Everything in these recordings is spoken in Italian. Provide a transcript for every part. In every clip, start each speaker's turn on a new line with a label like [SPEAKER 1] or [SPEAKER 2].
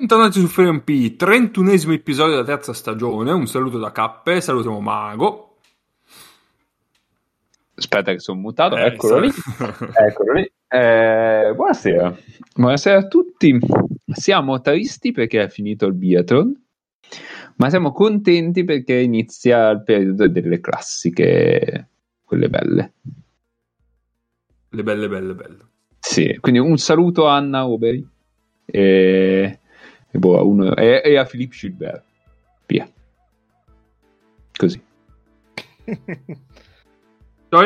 [SPEAKER 1] Bentornati su FreeMP, 31esimo episodio della terza stagione. Un saluto da Cappe, salutiamo Mago.
[SPEAKER 2] Aspetta che sono mutato, eh, eccolo lì. eccolo lì. Eh, buonasera. Buonasera a tutti. Siamo tristi perché è finito il biathlon, ma siamo contenti perché inizia il periodo delle classiche, quelle belle.
[SPEAKER 1] Le belle, belle, belle.
[SPEAKER 2] Sì, quindi un saluto a Anna Oberi e, e, boh, uno, e, e a Philippe Gilbert. Via. Così.
[SPEAKER 1] Ciao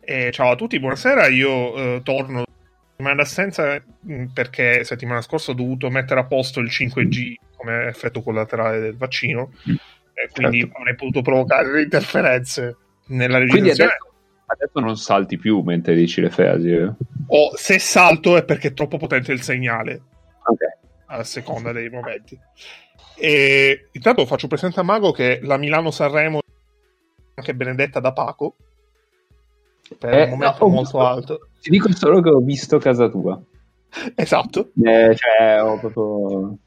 [SPEAKER 3] Eh, ciao a tutti, buonasera. Io eh, torno settimana d'assenza mm, perché settimana scorsa ho dovuto mettere a posto il 5G come effetto collaterale del vaccino mm. e quindi certo. avrei potuto provocare interferenze nella registrazione.
[SPEAKER 2] Adesso, adesso, non salti più mentre dici le frasi. Eh?
[SPEAKER 3] O se salto è perché è troppo potente il segnale. A seconda dei momenti. E intanto faccio presente a Mago che la Milano-Sanremo è anche benedetta da Paco per eh, un momento no, molto visto, alto.
[SPEAKER 2] Ti dico solo che ho visto casa tua.
[SPEAKER 3] Esatto.
[SPEAKER 2] Eh, cioè, ho proprio...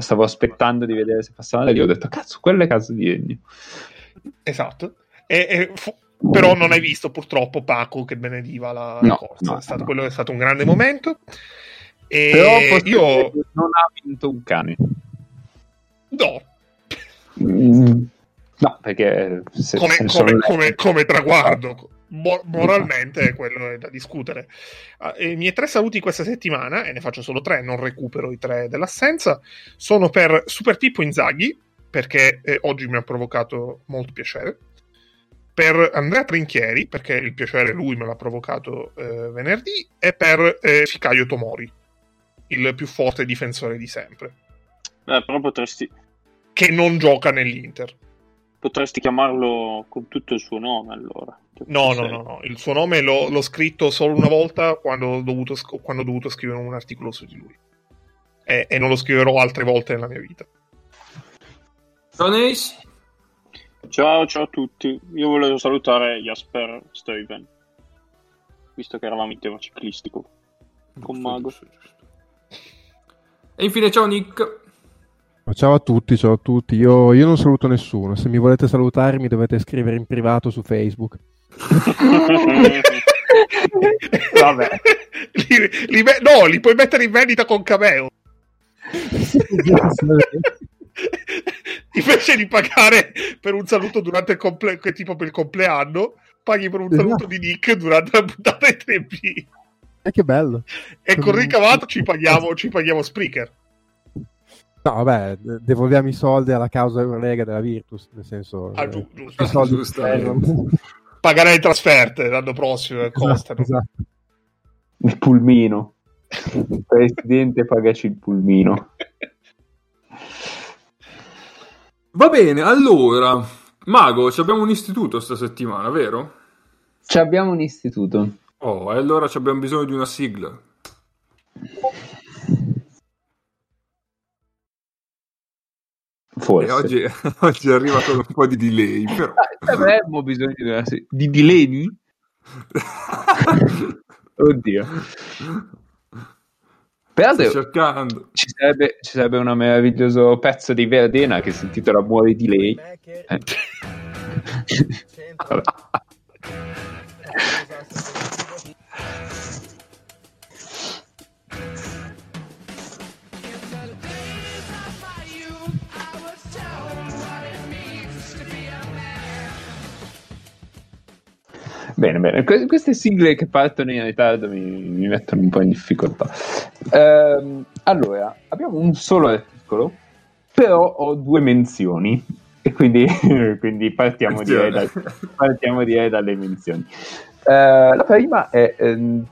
[SPEAKER 2] Stavo aspettando di vedere se passava da lì. Ho detto, cazzo, quella è casa di Ennio.
[SPEAKER 3] Esatto. E, e fu... Però non hai visto purtroppo Paco che benediva la,
[SPEAKER 2] no,
[SPEAKER 3] corsa.
[SPEAKER 2] No,
[SPEAKER 3] è stato. Quello è stato un grande momento. E
[SPEAKER 2] Però
[SPEAKER 3] io
[SPEAKER 2] non ha vinto un cane.
[SPEAKER 3] No.
[SPEAKER 2] Mm, no, perché se,
[SPEAKER 3] come,
[SPEAKER 2] se
[SPEAKER 3] come, come, come traguardo. Moralmente è quello da discutere. Uh, I miei tre saluti questa settimana, e ne faccio solo tre, non recupero i tre dell'assenza, sono per Super Pippo Inzaghi, perché eh, oggi mi ha provocato molto piacere, per Andrea Trinchieri, perché il piacere lui me l'ha provocato eh, venerdì, e per eh, Ficaio Tomori, il più forte difensore di sempre.
[SPEAKER 4] Beh, però potresti...
[SPEAKER 3] Che non gioca nell'Inter.
[SPEAKER 4] Potresti chiamarlo con tutto il suo nome allora.
[SPEAKER 3] No, no, no, no, il suo nome l'ho, l'ho scritto solo una volta quando ho, dovuto, quando ho dovuto scrivere un articolo su di lui. E, e, non lo scriverò altre volte nella mia vita.
[SPEAKER 1] Ciao
[SPEAKER 4] Ciao, ciao a tutti. Io volevo salutare Jasper Stuyven, visto che eravamo in tema ciclistico con Mago.
[SPEAKER 1] E infine ciao Nick.
[SPEAKER 5] Ciao a tutti, ciao a tutti. Io, io non saluto nessuno. Se mi volete salutare mi dovete scrivere in privato su Facebook.
[SPEAKER 3] Vabbè. Li, li, no, li puoi mettere in vendita con Cameo. Invece di pagare per un saluto durante il comple- tipo per il compleanno, paghi per un saluto di Nick durante la puntata di 3P.
[SPEAKER 5] E eh, che bello.
[SPEAKER 3] E con ricavato ci paghiamo, ci paghiamo Spreaker.
[SPEAKER 5] No, vabbè, devolviamo i soldi alla causa Eurolega della Virtus, nel senso...
[SPEAKER 3] Ah, giusto, giusto, soldi giusto. Pagare le trasferte l'anno prossimo, esatto, costano. Esatto.
[SPEAKER 2] Il pulmino. Presidente, pagaci il pulmino.
[SPEAKER 1] Va bene, allora, Mago, abbiamo un istituto sta settimana, vero?
[SPEAKER 2] Ci abbiamo un istituto.
[SPEAKER 1] Oh, e allora abbiamo bisogno di una sigla.
[SPEAKER 2] Forse.
[SPEAKER 1] E oggi, oggi arriva con un po' di delay, però...
[SPEAKER 2] Avremmo bisogno di, una... di delay? Oddio. Peraltro,
[SPEAKER 1] cercando.
[SPEAKER 2] Ci sarebbe, ci sarebbe un meraviglioso pezzo di Verdena che si intitola Muori di lei. Eh. Bene, bene. Que- queste sigle che partono in ritardo mi, mi mettono un po' in difficoltà. Ehm, allora, abbiamo un solo articolo, però ho due menzioni. E quindi, quindi partiamo, direi da, partiamo, direi dalle menzioni. Uh, la prima è eh,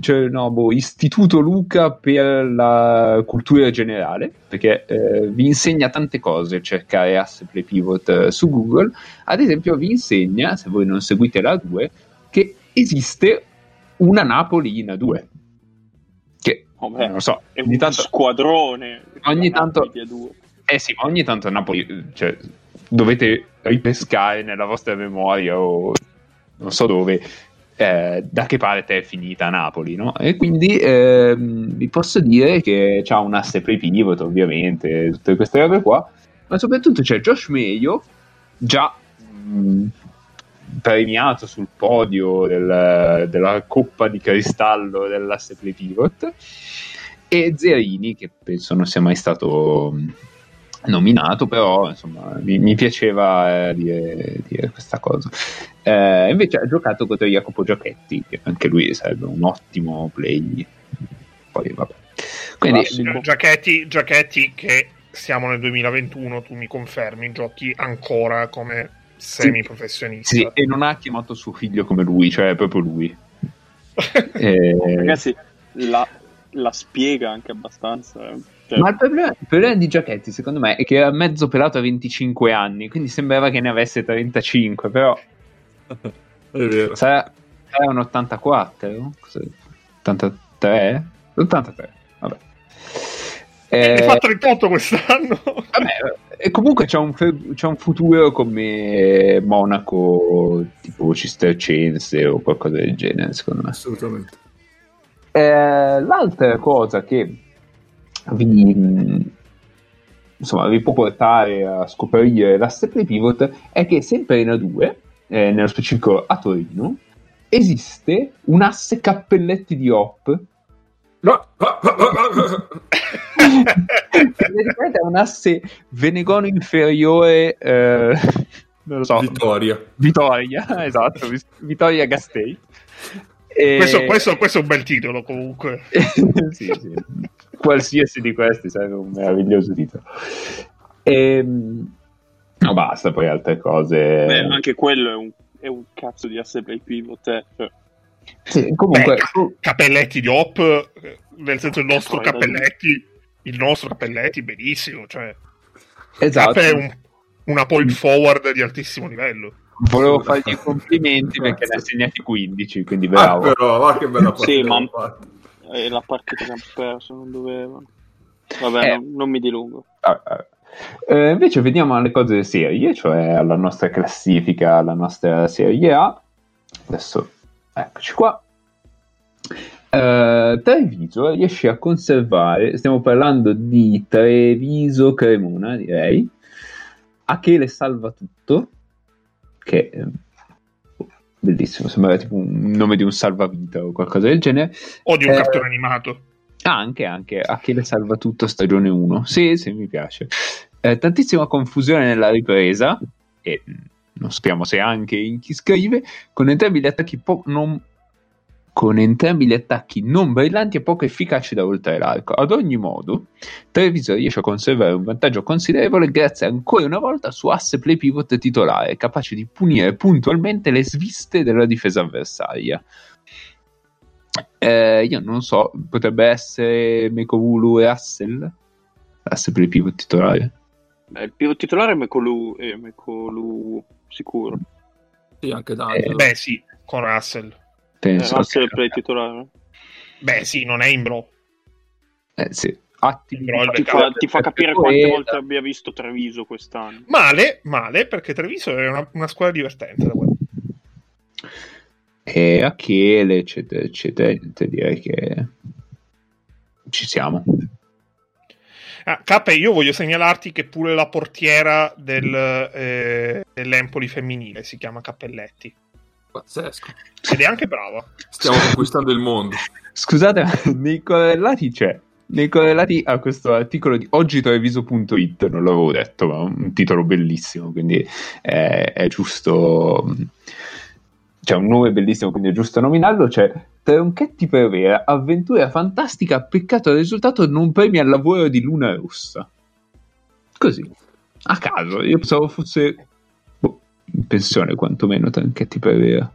[SPEAKER 2] cioè, no, boh, Istituto Luca per la cultura generale, perché eh, vi insegna tante cose cercare Asseplay Pivot eh, su Google. Ad esempio, vi insegna, se voi non seguite la 2, che esiste una Napoli in A2. Che
[SPEAKER 4] oh, beh,
[SPEAKER 2] non so,
[SPEAKER 4] è un tanto, squadrone.
[SPEAKER 2] Ogni tanto, eh sì, ogni tanto Napoli, cioè, dovete ripescare nella vostra memoria o non so dove eh, da che parte è finita Napoli, no? E quindi ehm, vi posso dire che c'ha un asse play pivot, ovviamente, tutte queste robe qua, ma soprattutto c'è Josh Mayo, già mh, premiato sul podio del- della Coppa di Cristallo dell'asse play pivot, e Zerini, che penso non sia mai stato nominato, però insomma mi, mi piaceva eh, dire, dire questa cosa. Eh, invece ha giocato contro Jacopo Giachetti, che anche lui sarebbe un ottimo play. Poi vabbè. Quindi,
[SPEAKER 3] Gi- Giachetti, Giachetti che siamo nel 2021, tu mi confermi, giochi ancora come semi-professionista.
[SPEAKER 2] sì, e non ha chiamato suo figlio come lui, cioè è proprio lui. Eh,
[SPEAKER 4] Ragazzi, la, la spiega anche abbastanza. eh. Cioè,
[SPEAKER 2] Ma il problema, il problema di Giachetti, secondo me, è che era mezzo pelato a 25 anni, quindi sembrava che ne avesse 35, però
[SPEAKER 1] È vero.
[SPEAKER 2] sarà, sarà un 84, no? Cos'è? 83? 83, vabbè.
[SPEAKER 3] Ne
[SPEAKER 2] Eh,
[SPEAKER 3] fa 38 quest'anno.
[SPEAKER 2] vabbè, e comunque c'è un, c'è un futuro come Monaco, tipo cistercense o qualcosa del genere, secondo me.
[SPEAKER 1] Assolutamente.
[SPEAKER 2] Eh, l'altra cosa che vi, mh, insomma, vi può portare a scoprire la step pivot è che sempre in A2, eh, nello specifico a Torino, esiste un asse cappelletti di Hop.
[SPEAKER 1] No.
[SPEAKER 2] È un asse venegono inferiore, eh, non lo so,
[SPEAKER 1] Vittoria.
[SPEAKER 2] Vittoria, esatto, Vittoria Gastei. E-
[SPEAKER 3] questo, questo- questo è un bel titolo comunque.
[SPEAKER 2] sì, sì. Qualsiasi di questi sarebbe un meraviglioso titolo. Ehm, no, basta, poi altre cose.
[SPEAKER 4] beh, anche quello è un, è un cazzo di asse play pivot. eh. Cioè,
[SPEAKER 2] Sì, comunque,
[SPEAKER 3] Beh, ca- Cappelletti di Hop, nel senso il nostro. Cappelletti, il nostro Cappelletti, benissimo. Cioè,
[SPEAKER 2] esatto.
[SPEAKER 3] Cappe è un- una point forward di altissimo livello.
[SPEAKER 2] Volevo fargli i complimenti perché ne ha segnati 15, quindi
[SPEAKER 1] Ah,
[SPEAKER 2] bravo.
[SPEAKER 1] però, va che bella
[SPEAKER 4] Sì,
[SPEAKER 1] partita
[SPEAKER 4] ma-
[SPEAKER 1] hanno fatto.
[SPEAKER 4] è la partita che hanno perso, non dovevano. Vabbè,
[SPEAKER 2] Eh.
[SPEAKER 4] non, non mi dilungo.
[SPEAKER 2] Ah, ah. Eh, invece veniamo alle cose serie, cioè alla nostra classifica, alla nostra Serie A. Adesso eccoci qua. Eh, Treviso riesce a conservare, stiamo parlando di Treviso Cremona, direi. Achele salva tutto, che eh, bellissimo, sembra tipo un nome di un salvavita o qualcosa del genere.
[SPEAKER 3] O di un
[SPEAKER 2] Eh,
[SPEAKER 3] cartone animato.
[SPEAKER 2] Ah, anche, anche Achille salva tutto stagione 1. Sì, sì, mi piace. Eh, tantissima confusione nella ripresa, e mh, non sappiamo se anche in chi scrive, con entrambi gli attacchi po- non con entrambi gli attacchi non brillanti e poco efficaci da oltre l'arco. Ad ogni modo, Treviso riesce a conservare un vantaggio considerevole grazie ancora una volta al suo asse play pivot titolare, capace di punire puntualmente le sviste della difesa avversaria. Eh, io non so, potrebbe essere Mekovulu e Hassel? Asse play pivot titolare.
[SPEAKER 4] Beh, il pivot titolare è Mekolu, è Mekolu sicuro.
[SPEAKER 1] Sì, anche
[SPEAKER 2] Eh,
[SPEAKER 1] D'Angelo.
[SPEAKER 3] Beh, sì, con Russell.
[SPEAKER 4] Eh,
[SPEAKER 2] Penso.
[SPEAKER 4] Russell è il play titolare.
[SPEAKER 3] Beh, sì, non è Imbro.
[SPEAKER 2] Eh, sì.
[SPEAKER 3] Il
[SPEAKER 4] Ti fa, ti fa capire quante volte abbia visto Treviso quest'anno.
[SPEAKER 3] Male, male, perché Treviso è una, una squadra divertente. da guardare.
[SPEAKER 2] E Achele, eccetera, eccetera. Niente, Direi che ci siamo.
[SPEAKER 3] Ah, Cappe, io voglio segnalarti che pure la portiera del, eh, dell'Empoli femminile si chiama Cappelletti.
[SPEAKER 1] Pazzesco.
[SPEAKER 3] Ed è anche brava.
[SPEAKER 1] Stiamo conquistando il mondo.
[SPEAKER 2] Scusate, ma nei correlati c'è. Nei correlati a questo articolo di oggitreviso.it, non l'avevo detto, ma un titolo bellissimo, quindi è, è giusto. C'è un nome bellissimo, quindi è giusto nominarlo. C'è Tronchetti per Vera, avventura fantastica, peccato il risultato non premia il lavoro di Luna Rossa. Così, a caso, io pensavo fosse in pensione quantomeno Tronchetti per Vera.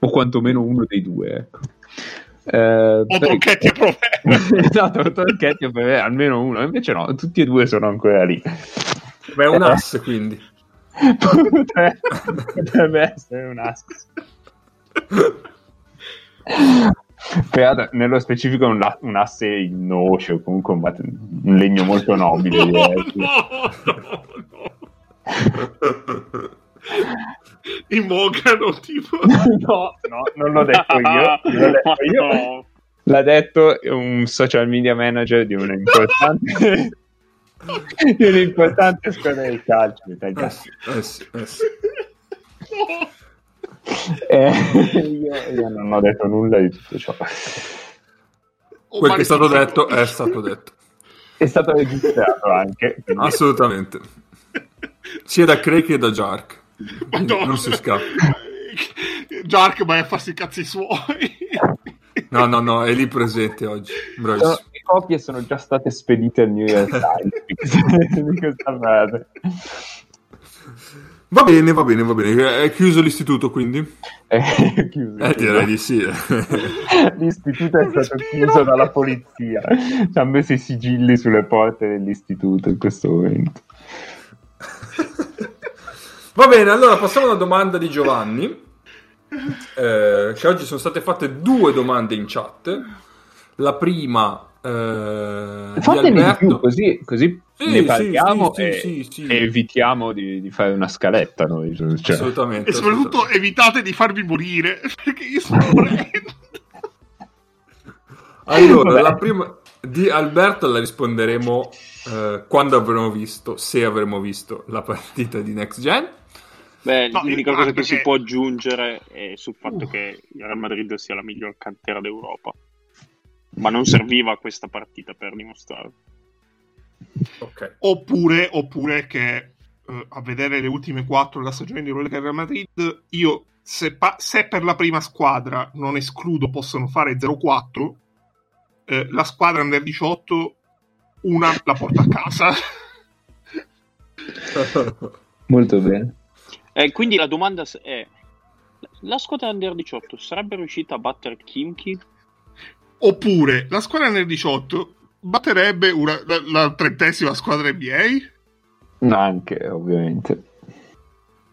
[SPEAKER 2] O quantomeno uno dei due, ecco. Eh,
[SPEAKER 3] O Tronchetti e Provera.
[SPEAKER 2] esatto, Tronchetti per me, almeno uno, invece no, tutti e due sono ancora lì.
[SPEAKER 1] Beh, è un asse, quindi.
[SPEAKER 2] potrebbe, potrebbe essere un asso. Però nello specifico un, la- un asse in noce o comunque un, un legno molto nobile.
[SPEAKER 3] No,
[SPEAKER 2] direi.
[SPEAKER 3] no, no, no. invocano tipo
[SPEAKER 2] no, no, non l'ho detto io. L'ho detto io. L'ha detto un social media manager di un'importante, di un'importante squadra del calcio
[SPEAKER 1] Eh sì, eh sì, eh sì.
[SPEAKER 2] Eh, io, io non ho detto nulla di tutto ciò.
[SPEAKER 3] O
[SPEAKER 1] Quel che è stato detto è stato detto.
[SPEAKER 2] È stato registrato anche. quindi-
[SPEAKER 1] Assolutamente. Sia da Craig che da Jark.
[SPEAKER 3] Madonna.
[SPEAKER 1] non si scappa.
[SPEAKER 3] Jark vai a farsi i cazzi suoi
[SPEAKER 1] No, no, no, è lì presente oggi. Bravissimo.
[SPEAKER 2] le copie sono già state spedite al New York Times.
[SPEAKER 1] Va bene, va bene, va bene. È chiuso l'istituto quindi?
[SPEAKER 2] È chiuso.
[SPEAKER 1] Eh, direi di sì.
[SPEAKER 2] L'istituto è stato chiuso dalla polizia. Ci hanno messo i sigilli sulle porte dell'istituto in questo momento.
[SPEAKER 1] Va bene, allora passiamo alla domanda di Giovanni. Eh, che oggi sono state fatte due domande in chat. La prima eh, di
[SPEAKER 2] Fatene più, così, così
[SPEAKER 1] Sì,
[SPEAKER 2] ne parliamo
[SPEAKER 1] sì,
[SPEAKER 2] e,
[SPEAKER 1] sì, sì, sì.
[SPEAKER 2] e evitiamo di, di fare una scaletta noi. Cioè,
[SPEAKER 1] Assolutamente.
[SPEAKER 3] e soprattutto
[SPEAKER 1] assolutamente.
[SPEAKER 3] evitate di farvi morire perché io sto morendo
[SPEAKER 1] Allora,
[SPEAKER 2] Vabbè.
[SPEAKER 1] la prima di Alberto la risponderemo eh, quando avremo visto, se avremo visto la partita di Next Gen.
[SPEAKER 4] Beh,
[SPEAKER 3] No,
[SPEAKER 4] l'unica cosa che si può aggiungere è sul fatto che il Real Madrid sia la miglior cantera d'Europa. Ma non serviva questa partita per dimostrarlo.
[SPEAKER 1] Ok.
[SPEAKER 3] oppure, oppure che eh, a vedere le ultime quattro della stagione di Real Madrid io se, pa- se per la prima squadra non escludo possono fare 0-4 eh, la squadra under 18 una la porta a casa
[SPEAKER 2] Molto bene.
[SPEAKER 4] E quindi la domanda è: la squadra under 18 sarebbe riuscita a battere Kimchi?
[SPEAKER 3] oppure la squadra under 18 batterebbe una- la, la trentesima squadra NBA
[SPEAKER 2] No, anche, ovviamente.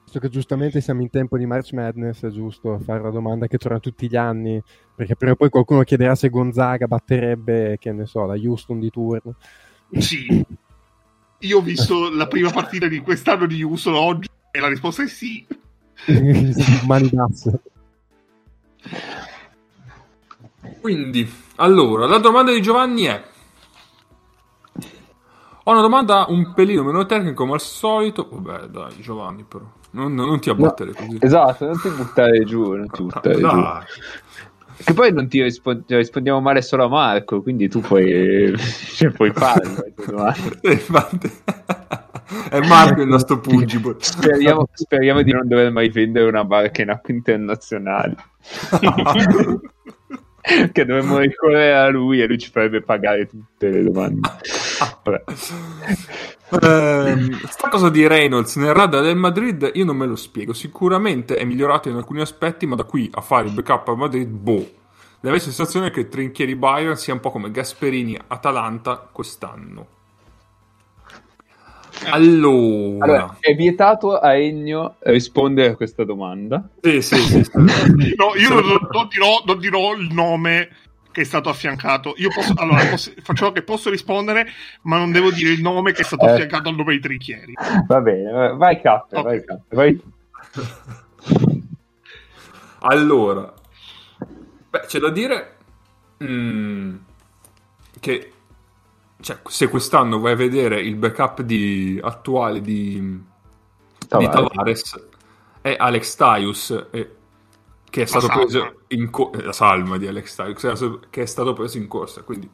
[SPEAKER 5] Visto che giustamente siamo in tempo di March Madness, è giusto fare la domanda che torna tutti gli anni, perché prima o poi qualcuno chiederà se Gonzaga batterebbe, che ne so, la Houston di turno.
[SPEAKER 3] sì io ho visto la prima partita di quest'anno di Houston oggi e la risposta è sì
[SPEAKER 5] Mani basse.
[SPEAKER 1] Quindi, allora, la domanda di Giovanni è... Ho una domanda un pelino meno tecnica come al solito. Vabbè, dai, Giovanni, però. Non, non ti abbattere così.
[SPEAKER 2] Esatto, non ti buttare giù, non ti buttare giù. Che poi non ti rispon- rispondiamo male solo a Marco, quindi tu puoi, cioè, puoi farlo.
[SPEAKER 1] infatti, è Marco il nostro pugile.
[SPEAKER 2] speriamo, speriamo di non dover mai vendere una barca in acque internazionali. che dovremmo ricorrere a lui e lui ci farebbe pagare tutte le domande.
[SPEAKER 1] Ehm, sta cosa di Reynolds nel radar del Madrid io non me lo spiego. Sicuramente è migliorato in alcuni aspetti, ma da qui a fare il backup a Madrid, boh. La sensazione che Trinchieri Bayern sia un po' come Gasperini Atalanta quest'anno. Allora,
[SPEAKER 2] Allora, è vietato a Ennio rispondere a questa domanda.
[SPEAKER 1] sì, sì, sì, sì.
[SPEAKER 3] No, io non, non dirò, non dirò il nome che è stato affiancato. Io posso, allora, posso- facciamo che posso rispondere, ma non devo dire il nome che è stato
[SPEAKER 2] Eh.
[SPEAKER 3] affiancato al nome dei trichieri.
[SPEAKER 2] Va bene, vai Cappe,
[SPEAKER 3] Ok.
[SPEAKER 2] vai Cappe, vai.
[SPEAKER 1] Allora, beh, c'è da dire mm, che cioè, se quest'anno vai a vedere il backup di- attuale di, di
[SPEAKER 2] Tavares.
[SPEAKER 1] Tavares è Alex Taius eh, che è stato preso in co- eh, la salma di Alex Taius che è stato preso in corsa quindi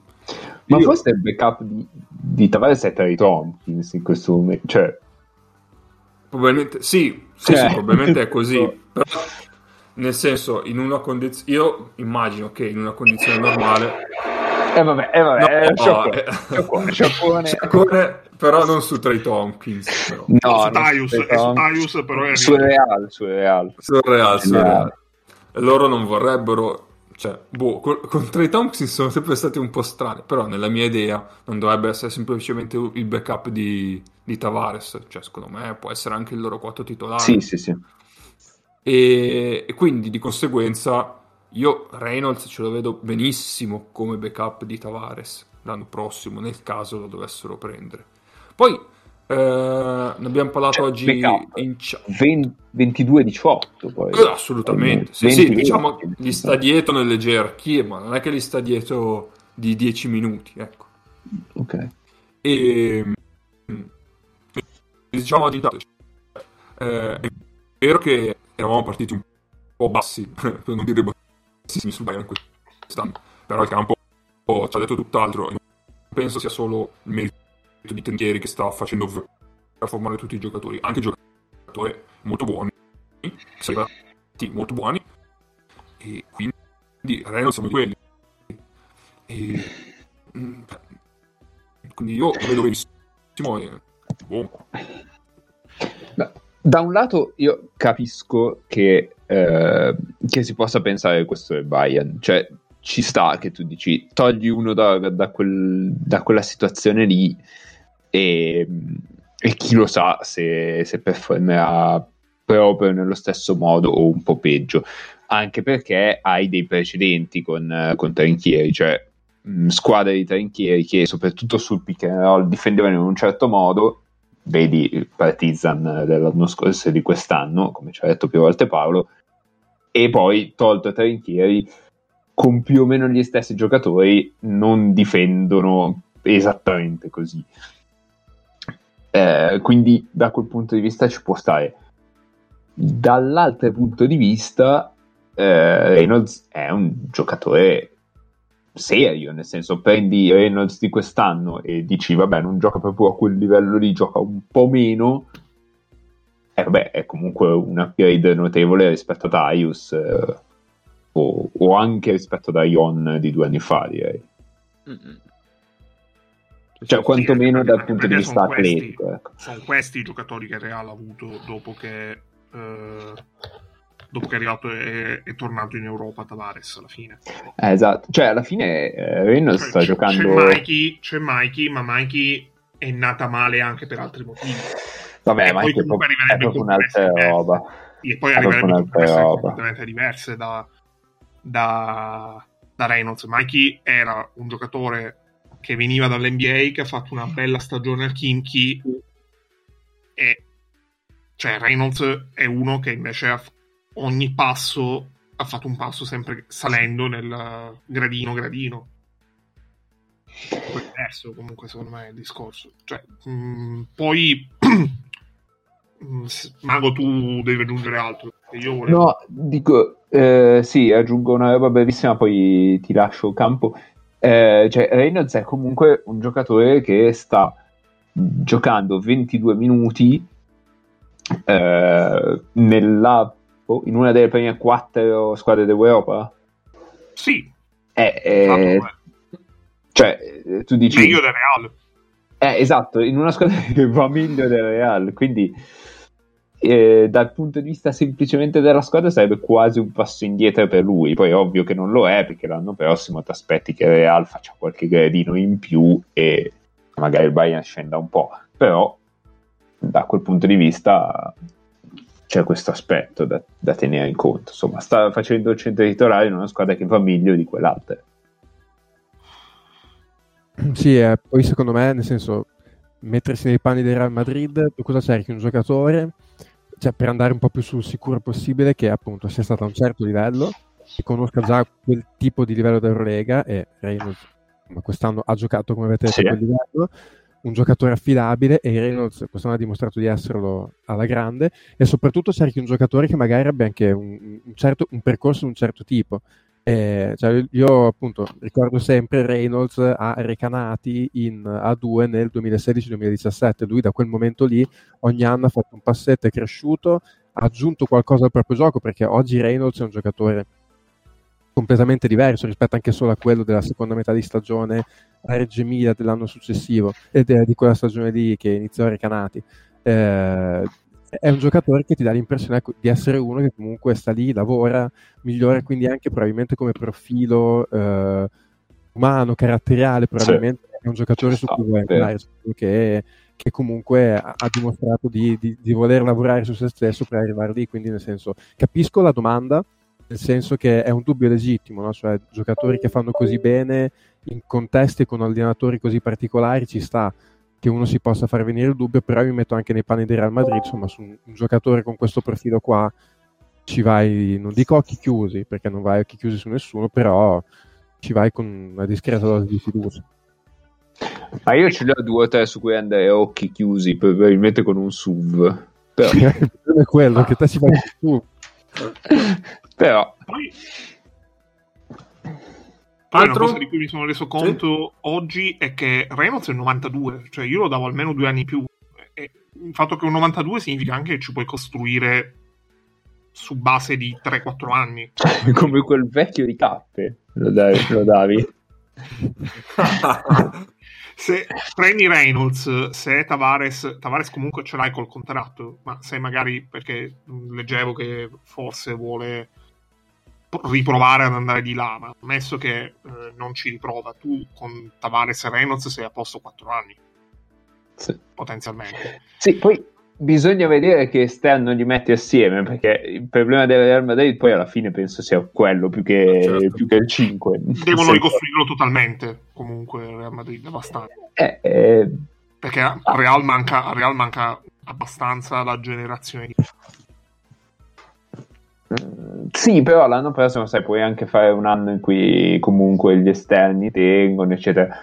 [SPEAKER 2] Ma
[SPEAKER 1] io-
[SPEAKER 2] forse il backup di, di Tavares è Terry Tompkins in questo momento. Cioè,
[SPEAKER 1] probabilmente sì, sì,
[SPEAKER 2] Cioè,
[SPEAKER 1] sì, probabilmente è così però nel senso in una condizione io immagino che in una condizione normale
[SPEAKER 2] eh vabbè, eh vabbè,
[SPEAKER 1] No,
[SPEAKER 2] eh, sciacquone,
[SPEAKER 1] eh.
[SPEAKER 2] sciacquone, sciacquone.
[SPEAKER 1] Sciacquone, però non su Trey Tompkins però.
[SPEAKER 2] No,
[SPEAKER 3] su Taius,
[SPEAKER 2] su
[SPEAKER 3] è su Taius, però è
[SPEAKER 2] Sul Real, sul Real.
[SPEAKER 1] Sul Real, sul
[SPEAKER 2] Real.
[SPEAKER 1] Real. E loro non vorrebbero cioè, boh, con, con Trey Tompkins sono sempre stati un po' strani però nella mia idea non dovrebbe essere semplicemente il backup di, di Tavares cioè secondo me può essere anche il loro quarto titolare
[SPEAKER 2] Sì, sì, sì.
[SPEAKER 1] e, e quindi di conseguenza io Reynolds ce lo vedo benissimo come backup di Tavares l'anno prossimo nel caso lo dovessero prendere poi Eh, ne abbiamo parlato
[SPEAKER 2] Cioè,
[SPEAKER 1] oggi in chat.
[SPEAKER 2] 22-18 poi.
[SPEAKER 1] Eh, assolutamente. Sì,
[SPEAKER 2] 20,
[SPEAKER 1] sì, diciamo
[SPEAKER 2] 20.
[SPEAKER 1] gli sta dietro nelle gerarchie, ma non è che gli sta dietro di 10 minuti, ecco.
[SPEAKER 2] Ok.
[SPEAKER 1] E mm, diciamo intanto, eh, è vero che eravamo partiti un po' bassi, per non dire bassissimi sul Bayern quest'anno, però il campo ci ha detto tutt'altro. Penso sia solo il merito di Tentieri che sta facendo per formare tutti i giocatori, anche giocatori molto buoni, sì, molto buoni, e quindi Reynolds siamo quelli. E, mm, quindi io lo vedo benissimo e boh.
[SPEAKER 2] Da un lato io capisco che, eh, che si possa pensare che questo è Bayern, cioè ci sta che tu dici togli uno da, da quel- da quella situazione lì e, e chi lo sa se, se performerà proprio nello stesso modo o un po' peggio, anche perché hai dei precedenti con, con Trinchieri, cioè mh, squadre di Trinchieri che soprattutto sul pick and roll difendevano in un certo modo vedi il Partizan dell'anno scorso e di quest'anno, come ci ha detto più volte Paolo, e poi tolto Trinchieri, con più o meno gli stessi giocatori non difendono esattamente così. Eh, quindi da quel punto di vista ci può stare. Dall'altro punto di vista, eh, Reynolds è un giocatore serio, nel senso prendi Reynolds di quest'anno e dici vabbè non gioca proprio a quel livello lì, gioca un po' meno, e vabbè è comunque un upgrade notevole rispetto a Darius eh, o, o anche rispetto a Ion di due anni fa direi.
[SPEAKER 6] Mm-mm.
[SPEAKER 2] Cioè quantomeno
[SPEAKER 3] anche
[SPEAKER 2] dal punto di vista atletico. Ecco.
[SPEAKER 3] sono questi i giocatori che Real ha avuto dopo che, eh, dopo che è arrivato e è tornato in Europa Tavares alla fine.
[SPEAKER 2] Eh, esatto, cioè alla fine eh, Reynolds
[SPEAKER 3] Cioè,
[SPEAKER 2] sta
[SPEAKER 3] c'è,
[SPEAKER 2] giocando...
[SPEAKER 3] c'è Mikey, c'è Mikey, ma Mikey è nata male anche per altri motivi.
[SPEAKER 2] Vabbè,
[SPEAKER 3] e
[SPEAKER 2] ma
[SPEAKER 3] poi comunque
[SPEAKER 2] è
[SPEAKER 3] arriverebbe
[SPEAKER 2] proprio un'altra roba.
[SPEAKER 3] E poi
[SPEAKER 2] È
[SPEAKER 3] arriverebbe
[SPEAKER 2] un'altra roba.
[SPEAKER 3] completamente diverse da, da, da Reynolds. Mikey era un giocatore che veniva dall'NBA, che ha fatto una bella stagione al Kimchi e cioè Reynolds è uno che invece ha ogni passo ha fatto un passo sempre salendo nel gradino gradino. Poi è diverso comunque secondo me il discorso. Cioè, mh, poi mh, s- Mago tu devi aggiungere altro volevo.
[SPEAKER 2] No, dico, eh, sì, aggiungo una roba brevissima, poi ti lascio campo. Eh, cioè, Reynolds è comunque un giocatore che sta giocando 22 minuti eh, nella, oh, in una delle prime quattro squadre d'Europa.
[SPEAKER 3] sì
[SPEAKER 2] Eh, eh, cioè, eh, tu dici...
[SPEAKER 3] meglio del Real
[SPEAKER 2] Eh, esatto, in una squadra che va meglio del Real, quindi eh, dal punto di vista semplicemente della squadra sarebbe quasi un passo indietro per lui. Poi è ovvio che non lo è perché l'anno prossimo ti aspetti che il Real faccia qualche gradino in più e magari il Bayern scenda un po', però da quel punto di vista c'è questo aspetto da, da tenere in conto. Insomma, sta facendo il centro titolare in una squadra che va meglio di quell'altra.
[SPEAKER 5] Sì, eh, poi secondo me, nel senso, mettersi nei panni del Real Madrid, tu cosa cerchi? Un giocatore, cioè per andare un po' più sul sicuro possibile, che appunto sia stato a un certo livello, che conosca già quel tipo di livello d'Eurolega, e Reynolds quest'anno ha giocato, come avete detto,
[SPEAKER 2] Sì.
[SPEAKER 5] a quel livello, un giocatore affidabile, e Reynolds quest'anno ha dimostrato di esserlo alla grande, e soprattutto cerchi un giocatore che magari abbia anche un, un certo, un percorso di un certo tipo. Eh, cioè, io appunto ricordo sempre Reynolds a Recanati in A2 nel 2016-2017. Lui da quel momento lì ogni anno ha fatto un passetto, è cresciuto, ha aggiunto qualcosa al proprio gioco perché oggi Reynolds è un giocatore completamente diverso rispetto anche solo a quello della seconda metà di stagione a Reggio Emilia dell'anno successivo ed è di quella stagione lì che iniziò a Recanati. Eh, è un giocatore che ti dà l'impressione ecco, di essere uno che comunque sta lì, lavora, migliora quindi anche probabilmente come profilo eh, umano, caratteriale, probabilmente è un giocatore su cui vuoi andare, che, che comunque ha, ha dimostrato di, di- di voler lavorare su se stesso per arrivare lì, quindi nel senso capisco la domanda, nel senso che è un dubbio legittimo, no? cioè giocatori che fanno così bene in contesti con allenatori così particolari ci sta, che uno si possa far venire il dubbio, però mi metto anche nei panni del Real Madrid, insomma, su un, un giocatore con questo profilo qua ci vai, non dico occhi chiusi, perché non vai occhi chiusi su nessuno, però ci vai con una discreta dose di fiducia.
[SPEAKER 2] Ma io ce ne ho due o tre su cui andare a occhi chiusi, probabilmente con un SUV. Però,
[SPEAKER 5] è quello che te ci fai tu.
[SPEAKER 2] Però
[SPEAKER 3] Poi, poi una
[SPEAKER 1] Altro?
[SPEAKER 3] cosa di cui mi sono reso conto oggi è che Reynolds è il 92, cioè io lo davo almeno due anni più. E il fatto che un 92 significa anche che ci puoi costruire su base di 3-4 anni.
[SPEAKER 2] come quel vecchio di cappe lo davi. Lo davi.
[SPEAKER 3] Se prendi Reynolds, se Tavares, Tavares comunque ce l'hai col contratto, ma se magari perché leggevo che forse vuole riprovare ad andare di là, ma ammesso che eh, non ci riprova, tu con Tavares e Reynolds sei a posto 4 anni,
[SPEAKER 2] Sì.
[SPEAKER 3] potenzialmente.
[SPEAKER 2] Sì, poi bisogna vedere che esterno li metti assieme, perché il problema del Real Madrid poi alla fine penso sia quello più che,
[SPEAKER 1] Certo.
[SPEAKER 2] più che il 5.
[SPEAKER 3] Devono ricostruirlo totalmente, comunque Real Madrid, abbastanza.
[SPEAKER 2] Eh, eh,
[SPEAKER 3] Perché a Real manca, a Real manca abbastanza la generazione di...
[SPEAKER 2] Sì, però l'anno prossimo sai, puoi anche fare un anno in cui comunque gli esterni tengono, eccetera.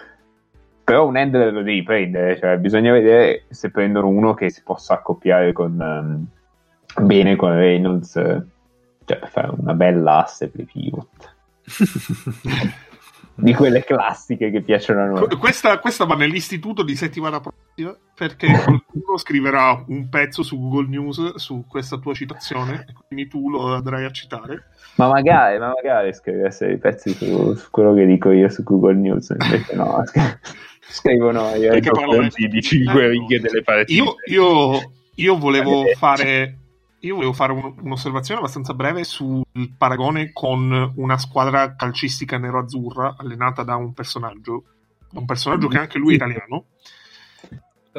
[SPEAKER 2] Però un end lo devi prendere, cioè bisogna vedere se prendono uno che si possa accoppiare con, ehm, bene con Reynolds, cioè per fare una bella asse per i pivot. Di quelle classiche che piacciono a noi.
[SPEAKER 3] Que- Questa, questa va nell'istituto di settimana prossima perché qualcuno scriverà un pezzo su Google News su questa tua citazione quindi tu lo andrai a citare.
[SPEAKER 2] Ma magari, ma magari scrivesse i pezzi su, su quello che dico io su Google News, invece no, scrivono i
[SPEAKER 3] Perché
[SPEAKER 2] racconti di 5
[SPEAKER 3] Eh,
[SPEAKER 2] righe delle partite.
[SPEAKER 3] Io, io- io volevo fare, io volevo fare un- un'osservazione abbastanza breve sul paragone con una squadra calcistica nero-azzurra allenata da un personaggio, da un personaggio che anche lui è italiano,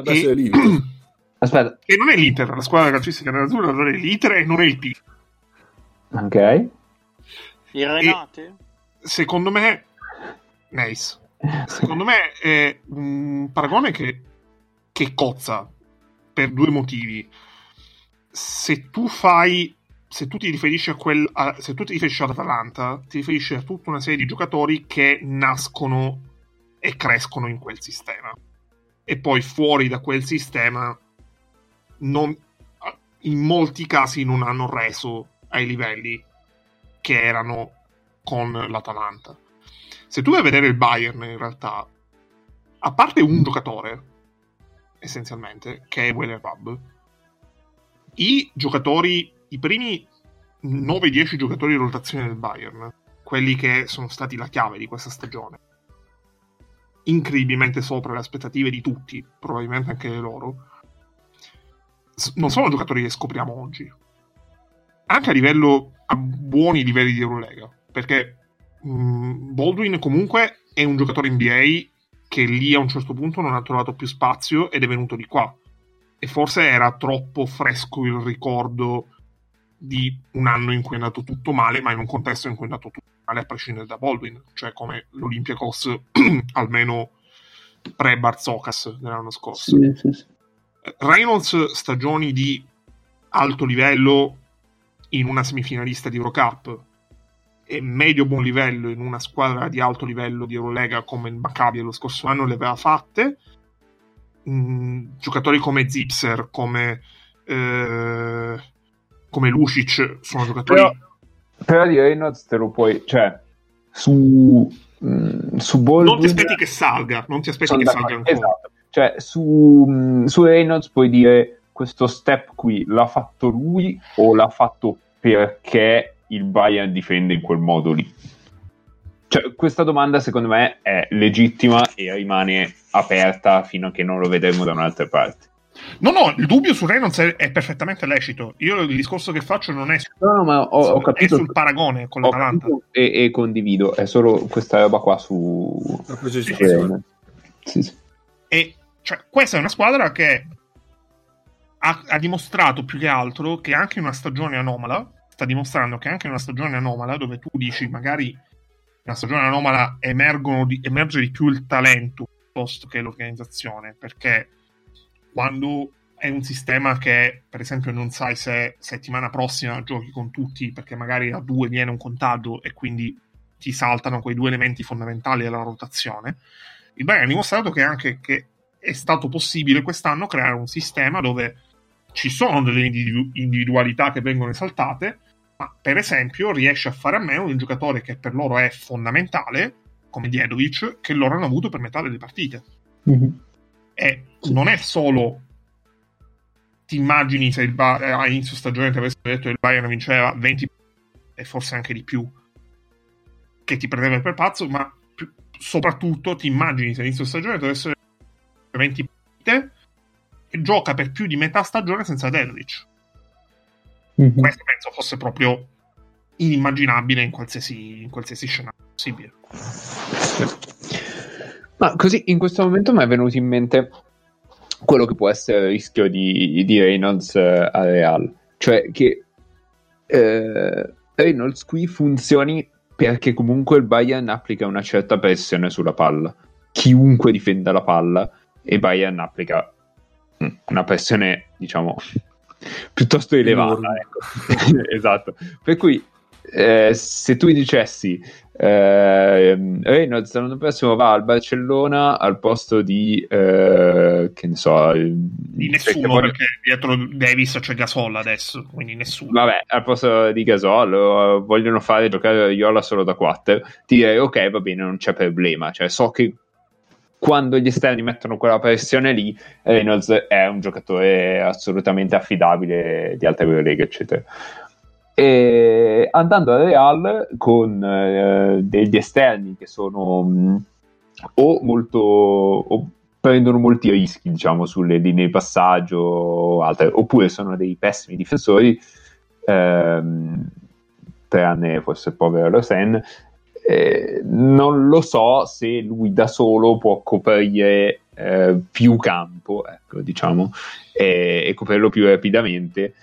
[SPEAKER 3] E-
[SPEAKER 1] lì.
[SPEAKER 2] Aspetta,
[SPEAKER 3] e non è l'Inter, la squadra calcistica nero-azzurra non è l'Inter e non è il P.
[SPEAKER 2] ok.
[SPEAKER 4] Il Renate?
[SPEAKER 3] Secondo me, nice. Secondo me è un paragone che, che cozza per due motivi. Se tu fai, se tu ti riferisci a quel, a- se tu ti riferisci ad Atalanta, ti riferisci a tutta una serie di giocatori che nascono e crescono in quel sistema. E poi fuori da quel sistema, non- in molti casi non hanno reso ai livelli che erano con l'Atalanta. Se tu vai a vedere il Bayern, in realtà, a parte un giocatore, essenzialmente, che è Weller Rub, i giocatori, i primi 9-10 giocatori di rotazione del Bayern, quelli che sono stati la chiave di questa stagione, incredibilmente sopra le aspettative di tutti, probabilmente anche le loro, non sono giocatori che scopriamo oggi. Anche a livello, a buoni livelli di Eurolega, perché mh, Baldwin comunque è un giocatore NBA che lì a un certo punto non ha trovato più spazio ed è venuto di qua. E forse era troppo fresco il ricordo di un anno in cui è andato tutto male, ma in un contesto in cui è andato tutto male a prescindere da Baldwin, cioè come l'Olympiacos almeno pre-Barzokas dell'anno scorso.
[SPEAKER 2] Sì, sì, sì.
[SPEAKER 3] Reynolds stagioni di alto livello in una semifinalista di Eurocup e medio buon livello in una squadra di alto livello di Eurolega come il Maccabi lo scorso anno le aveva fatte Mm, giocatori come Zipser come eh, come Lucic sono giocatori
[SPEAKER 2] Però, però di Reynolds te lo puoi, cioè, su, mm, su Baldwin...
[SPEAKER 3] non ti aspetti che salga non ti aspetti che salga ancora
[SPEAKER 2] Esatto. Cioè, su, mm, su Reynolds puoi dire questo step qui l'ha fatto lui o l'ha fatto perché il Bayern difende in quel modo lì? Cioè, questa domanda secondo me è legittima e rimane aperta fino a che non lo vedremo da un'altra parte.
[SPEAKER 3] no no il dubbio su Reynolds è, è perfettamente lecito io il discorso che faccio non è,
[SPEAKER 2] No, no, ma ho, ho
[SPEAKER 3] è
[SPEAKER 2] capito,
[SPEAKER 3] sul paragone con l'Atalanta
[SPEAKER 2] e, e condivido, è solo questa roba qua su... Su. Reynolds. Sì, sì.
[SPEAKER 3] E cioè, questa è una squadra che ha, ha dimostrato più che altro che anche in una stagione anomala, sta dimostrando che anche in una stagione anomala, dove tu dici magari una stagione anomala di- emerge di più il talento piuttosto che l'organizzazione, perché quando è un sistema che, per esempio, non sai se settimana prossima giochi con tutti perché magari a due viene un contagio e quindi ti saltano quei due elementi fondamentali della rotazione. Il Bayern ha dimostrato che anche che è stato possibile quest'anno creare un sistema dove ci sono delle individualità che vengono esaltate, ma per esempio riesce a fare a meno di un giocatore che per loro è fondamentale, come Diedovic, che loro hanno avuto per metà delle partite. Mm-hmm. E non è solo ti immagini se il ba- eh, a inizio stagione ti avessero detto che il Bayern vinceva 20 e forse anche di più che ti prendeva per pazzo ma più, soprattutto ti immagini se a inizio stagione ti avessero detto 20 partite e gioca per più di metà stagione senza Derrick mm-hmm. questo penso fosse proprio inimmaginabile in qualsiasi, in qualsiasi scenario possibile
[SPEAKER 2] ma così in questo momento mi è venuto in mente quello che può essere il rischio di, di Reynolds eh, a Real. Cioè che eh, Reynolds qui funzioni perché comunque il Bayern applica una certa pressione sulla palla. Chiunque difenda la palla e Bayern applica mm, una pressione, diciamo, piuttosto elevata. Ecco. esatto. Per cui eh, se tu dicessi eh, Reynolds l'anno prossimo va al Barcellona al posto di eh, che ne so
[SPEAKER 3] di nessuno vuole... perché dietro Davis c'è Gasol adesso quindi nessuno
[SPEAKER 2] vabbè al posto di Gasol vogliono fare giocare Iola solo da 4 direi ok va bene non c'è problema cioè so che quando gli esterni mettono quella pressione lì Reynolds è un giocatore assolutamente affidabile di alta Eurolega eccetera. E andando al Real con eh, degli esterni che sono mh, mm, o molto o prendono molti rischi diciamo sulle linee di passaggio altre, oppure sono dei pessimi difensori ehm, tranne forse il povero Rosen eh, non lo so se lui da solo può coprire eh, più campo ecco diciamo e, e coprirlo più rapidamente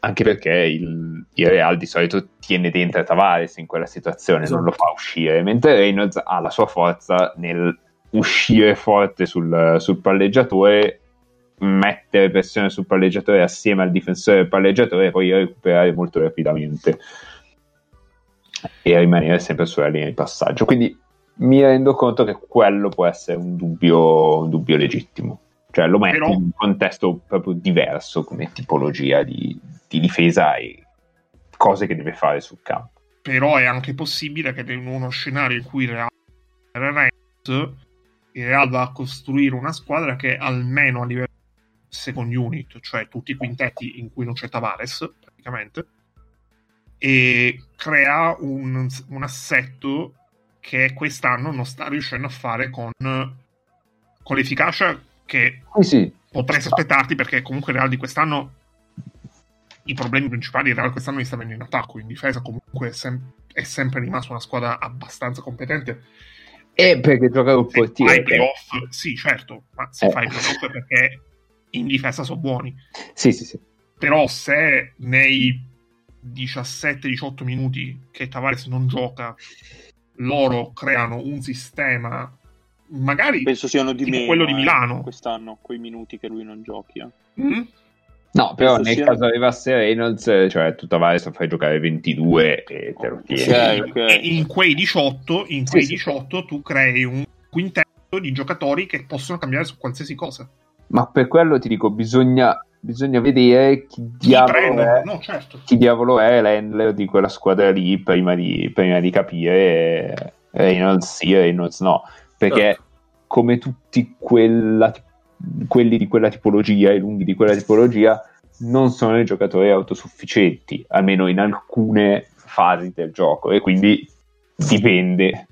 [SPEAKER 2] anche perché il, il, Real di solito tiene dentro Tavares in quella situazione, esatto. non lo fa uscire, mentre Reynolds ha la sua forza nel uscire forte sul, sul palleggiatore, mettere pressione sul palleggiatore assieme al difensore del palleggiatore e poi recuperare molto rapidamente e rimanere sempre sulla linea di passaggio. Quindi mi rendo conto che quello può essere un dubbio, un dubbio legittimo cioè lo metti Però... in un contesto proprio diverso come tipologia di, di difesa e cose che deve fare sul campo.
[SPEAKER 3] Però è anche possibile che in uno scenario in cui il Real, il Real va a costruire una squadra che almeno a livello second unit, cioè tutti i quintetti in cui non c'è Tavares praticamente, e crea un, un assetto che quest'anno non sta riuscendo a fare con, con l'efficacia che
[SPEAKER 2] sì, sì.
[SPEAKER 3] potresti aspettarti perché comunque il Real di quest'anno i problemi principali il Real quest'anno li sta avendo in attacco in difesa comunque è, sem- è sempre rimasto una squadra abbastanza competente
[SPEAKER 2] e perché gioca un po'
[SPEAKER 3] fai playoff sì certo ma se eh. fai playoff perché in difesa sono buoni
[SPEAKER 2] sì sì sì
[SPEAKER 3] però se nei 17-18 minuti che Tavares non gioca loro creano un sistema magari
[SPEAKER 4] penso siano di meno
[SPEAKER 3] quello di eh, Milano
[SPEAKER 4] quest'anno quei minuti che lui non giochi eh.
[SPEAKER 2] mm? no però penso nel siano... caso arrivasse Reynolds cioè tu Tavares fai giocare 22 e te lo tieni okay,
[SPEAKER 3] okay. E in quei 18 in quei sì, 18 sì. tu crei un quintetto di giocatori che possono cambiare su qualsiasi cosa
[SPEAKER 2] ma per quello ti dico bisogna bisogna vedere chi diavolo, è, no, certo. chi diavolo è l'handler di quella squadra lì prima di, prima di capire Reynolds sì, Reynolds no perché certo. come tutti quella, quelli di quella tipologia, i lunghi di quella tipologia, non sono dei giocatori autosufficienti, almeno in alcune fasi del gioco, e quindi dipende.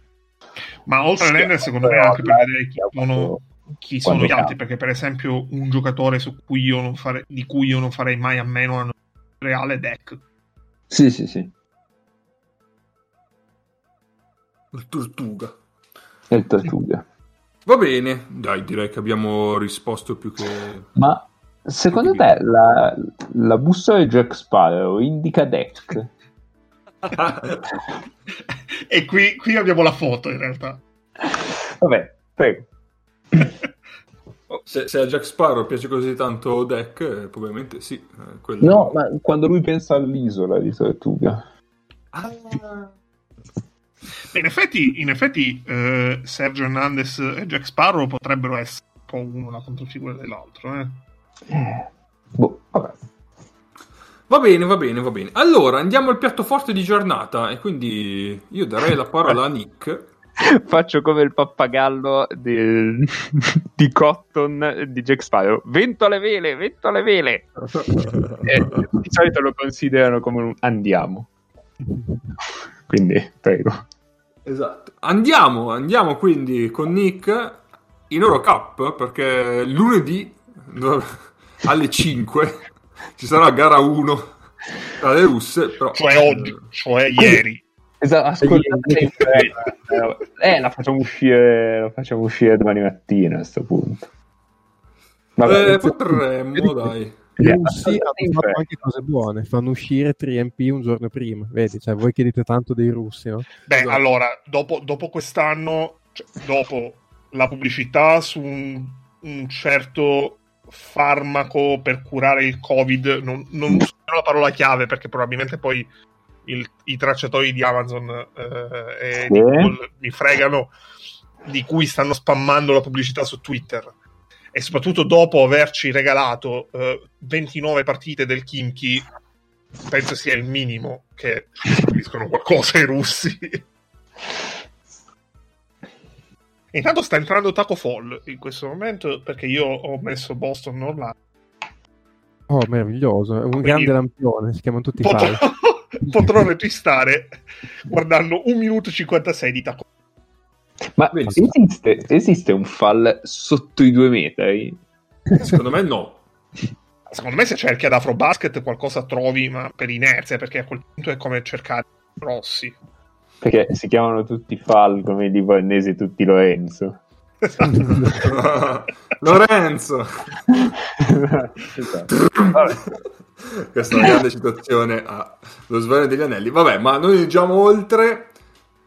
[SPEAKER 3] Ma oltre all'ender, secondo me, anche per vedere chi sono, chi sono gli altri, perché per esempio un giocatore cui fare, di cui io non farei mai a meno è reale deck.
[SPEAKER 2] Sì, sì, sì.
[SPEAKER 1] Il Tortuga
[SPEAKER 2] e il Tortuga.
[SPEAKER 1] Va bene, dai, direi che abbiamo risposto più che...
[SPEAKER 2] Ma secondo te la, la bussola di Jack Sparrow indica deck?
[SPEAKER 3] e qui, qui abbiamo la foto in realtà.
[SPEAKER 2] Vabbè, prego.
[SPEAKER 1] Oh, se, se, a Jack Sparrow piace così tanto Deck, eh, probabilmente sì. Eh,
[SPEAKER 2] quello... No, ma quando lui pensa all'isola di Tortuga. Ah.
[SPEAKER 3] In effetti, in effetti eh, Sergio Hernandez e Jack Sparrow potrebbero essere un po' uno la controfigura dell'altro. Eh.
[SPEAKER 2] eh boh, vabbè.
[SPEAKER 1] Va bene, va bene, va bene. Allora, andiamo al piatto forte di giornata e quindi io darei la parola a Nick.
[SPEAKER 2] Faccio come il pappagallo di, di Cotton di Jack Sparrow. Vento alle vele, vento alle vele. e, di solito lo considerano come un andiamo. Quindi, prego.
[SPEAKER 1] Esatto. Andiamo, andiamo quindi con Nick in Eurocup perché lunedì alle 5 ci sarà gara 1 tra le russe. Però...
[SPEAKER 3] Cioè oggi, cioè ieri.
[SPEAKER 2] Esatto, ascoltate, eh, la facciamo uscire, la facciamo uscire domani mattina a questo punto.
[SPEAKER 1] Vabbè, eh, potremmo, dai.
[SPEAKER 5] I russi hanno fatto anche cose buone, fanno uscire 3MP un giorno prima, vedi, cioè voi chiedete tanto dei russi, no?
[SPEAKER 3] Beh, esatto. allora, dopo, dopo quest'anno, cioè, dopo la pubblicità su un, un certo farmaco per curare il covid non, non uso la parola chiave perché probabilmente poi il, i tracciatori di Amazon eh, e sì. di Google mi fregano di cui stanno spammando la pubblicità su Twitter e soprattutto dopo averci regalato eh, 29 partite del Kimchi penso sia il minimo che capiscono qualcosa i russi e intanto sta entrando Taco Fall in questo momento perché io ho messo Boston online.
[SPEAKER 5] Oh, meraviglioso, è un Quindi grande lampione, si chiamano tutti
[SPEAKER 3] potrò, potrò registrare guardando 1 minuto e 56 di Taco
[SPEAKER 2] Ma esiste, esiste un fall sotto i due metri?
[SPEAKER 1] Secondo me no.
[SPEAKER 3] Secondo me se cerchi ad Afrobasket qualcosa trovi, ma per inerzia, perché a quel punto è come cercare grossi.
[SPEAKER 2] Perché si chiamano tutti Fal come i libanesi tutti Lorenzo.
[SPEAKER 1] Lorenzo! esatto. Questa è una grande citazione allo Svaglio degli Anelli. Vabbè, ma noi leggiamo oltre.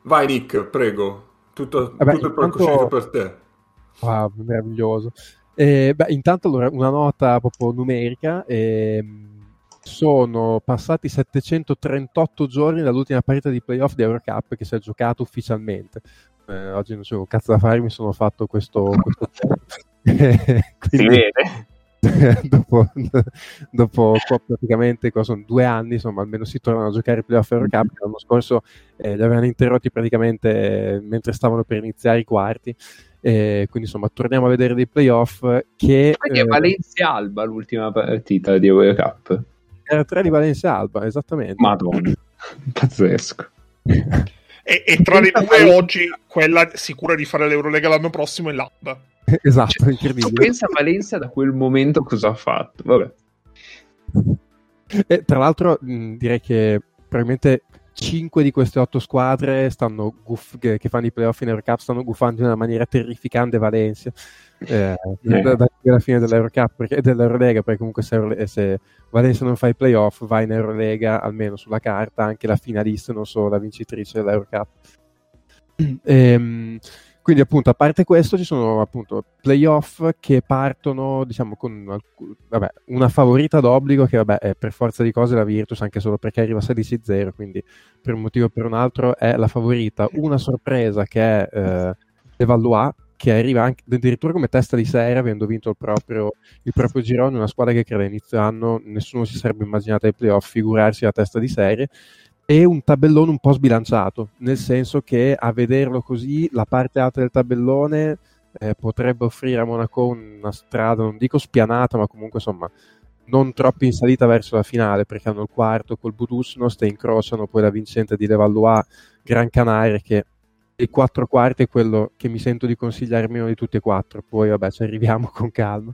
[SPEAKER 1] Vai Nick, prego. Tutto, Vabbè, tutto il palcoscenico per te.
[SPEAKER 5] Wow, meraviglioso. Eh, beh, intanto allora una nota proprio numerica. Eh, sono passati 738 giorni dall'ultima partita di playoff di Eurocup che si è giocato ufficialmente. Eh, oggi non c'è cazzo da fare, mi sono fatto questo, questo
[SPEAKER 2] Quindi,
[SPEAKER 5] dopo, dopo praticamente sono due anni, insomma, almeno si tornano a giocare i playoff Eurocup. L'anno scorso eh, li avevano interrotti praticamente eh, mentre stavano per iniziare i quarti. Eh, quindi insomma torniamo a vedere dei playoff che
[SPEAKER 2] quindi è eh, Valencia Alba l'ultima partita di Eurocup
[SPEAKER 5] era 3 di Valencia Alba, esattamente.
[SPEAKER 2] Madonna, pazzesco.
[SPEAKER 3] E, e, tra le due oggi quella sicura di fare l'Eurolega l'anno prossimo è l'Alba.
[SPEAKER 5] Esatto, cioè, incredibile.
[SPEAKER 2] Tu pensa a Valencia da quel momento cosa ha fatto? Vabbè.
[SPEAKER 5] E, tra l'altro mh, direi che probabilmente 5 di queste 8 squadre guff- che, che, fanno i playoff in Eurocup stanno guffando in una maniera terrificante Valencia eh, eh. alla fine dell'Eurocup perché, dell'Eurolega perché comunque se, se Valencia non fa i playoff va in Eurolega almeno sulla carta anche la finalista non solo la vincitrice dell'Eurocup ehm, quindi appunto a parte questo ci sono appunto playoff che partono diciamo con vabbè, una favorita d'obbligo che vabbè è per forza di cose la Virtus anche solo perché arriva 16-0 quindi per un motivo o per un altro è la favorita. Una sorpresa che è eh, Levallois che arriva anche, addirittura come testa di serie avendo vinto il proprio, il proprio girone, una squadra che credo inizio anno nessuno si sarebbe immaginato ai playoff figurarsi la testa di serie e un tabellone un po' sbilanciato, nel senso che a vederlo così la parte alta del tabellone eh, potrebbe offrire a Monaco una strada, non dico spianata, ma comunque insomma non troppo in salita verso la finale, perché hanno il quarto col Budusnost e incrociano poi la vincente di Levallois Gran Canaria che i quattro quarti è quello che mi sento di consigliare meno di tutti e quattro, poi vabbè ci arriviamo con calma.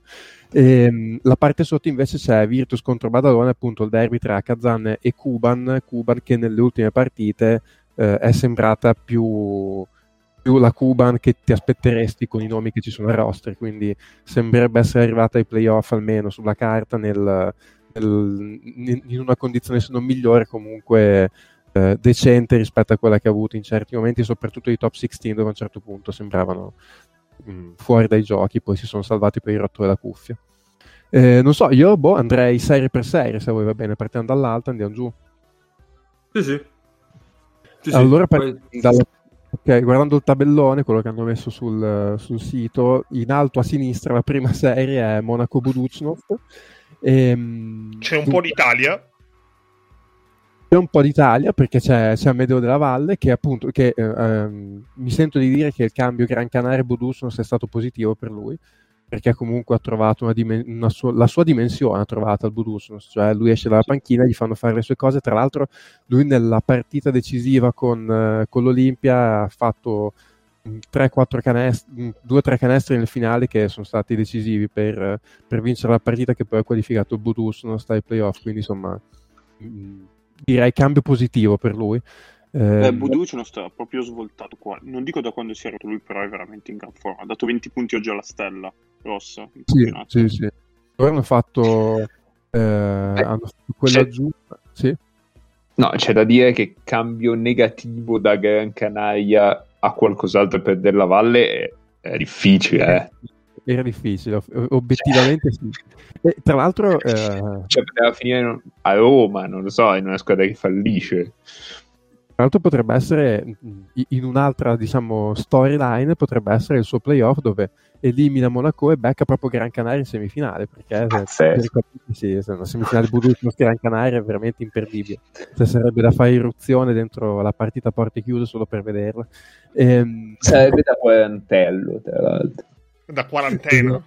[SPEAKER 5] E, ehm, la parte sotto invece c'è Virtus contro Badalone, appunto il derby tra Kazan e Kuban, Kuban che nelle ultime partite eh, è sembrata più, più, la Kuban che ti aspetteresti con i nomi che ci sono a roster, quindi sembrerebbe essere arrivata ai playoff almeno sulla carta nel, nel, in una condizione se non migliore comunque eh, decente rispetto a quella che ha avuto in certi momenti, soprattutto i top 16 dove a un certo punto sembravano mh, fuori dai giochi, poi si sono salvati per il rotto della cuffia. Eh, non so, io boh, andrei serie per serie, se vuoi va bene, partiamo dall'alto, andiamo giù.
[SPEAKER 1] Sì, sì. Sì, sì.
[SPEAKER 5] allora,
[SPEAKER 1] Poi-
[SPEAKER 5] partiamo dalla- ok, guardando il tabellone, quello che hanno messo sul, sul sito, in alto a sinistra la prima serie è Monaco Buducnost. Ehm,
[SPEAKER 3] C'è un po' d'Italia.
[SPEAKER 5] C'è un po' d'Italia perché c'è, c'è Amedeo della Valle che appunto che, eh, ehm, mi sento di dire che il cambio Gran Canaria Budusnos è stato positivo per lui perché comunque ha trovato una dimen- una sua- la sua dimensione ha trovato al Budusnos cioè lui esce dalla panchina gli fanno fare le sue cose. Tra l'altro lui nella partita decisiva con, eh, con l'Olimpia ha fatto 3-4 canestri, 2-3 canestri nel finale che sono stati decisivi per, eh, per vincere la partita che poi ha qualificato il Budusnos dai playoff quindi insomma mh, direi cambio positivo per lui. Eh,
[SPEAKER 4] Eh, Buduc non sta proprio svoltato qua. Non dico da quando si è rotto lui, però è veramente in gran forma. Ha dato 20 punti oggi alla stella rossa.
[SPEAKER 5] sì, sì, sì. Loro hanno fatto, eh, hanno fatto quella
[SPEAKER 2] c'è-
[SPEAKER 5] aggiunta. Sì.
[SPEAKER 2] No, c'è da dire che cambio negativo da Gran Canaria a qualcos'altro per Della Valle è, è difficile, eh.
[SPEAKER 5] Era difficile, ob- obiettivamente sì. E, tra l'altro, eh,
[SPEAKER 2] Cioè, poteva finire a Roma, non lo so, in una squadra che fallisce.
[SPEAKER 5] tra l'altro potrebbe essere in un'altra diciamo storyline potrebbe essere il suo playoff dove elimina Monaco e becca proprio Gran Canaria in semifinale perché se-
[SPEAKER 2] Pazzesco.
[SPEAKER 5] se sì, se una semifinale Budapest Gran Canaria è veramente imperdibile se sarebbe da fare irruzione dentro la partita a porte chiuse solo per vederla Ehm,
[SPEAKER 2] Sarebbe da quarantello, tra l'altro.
[SPEAKER 3] Da quarantena.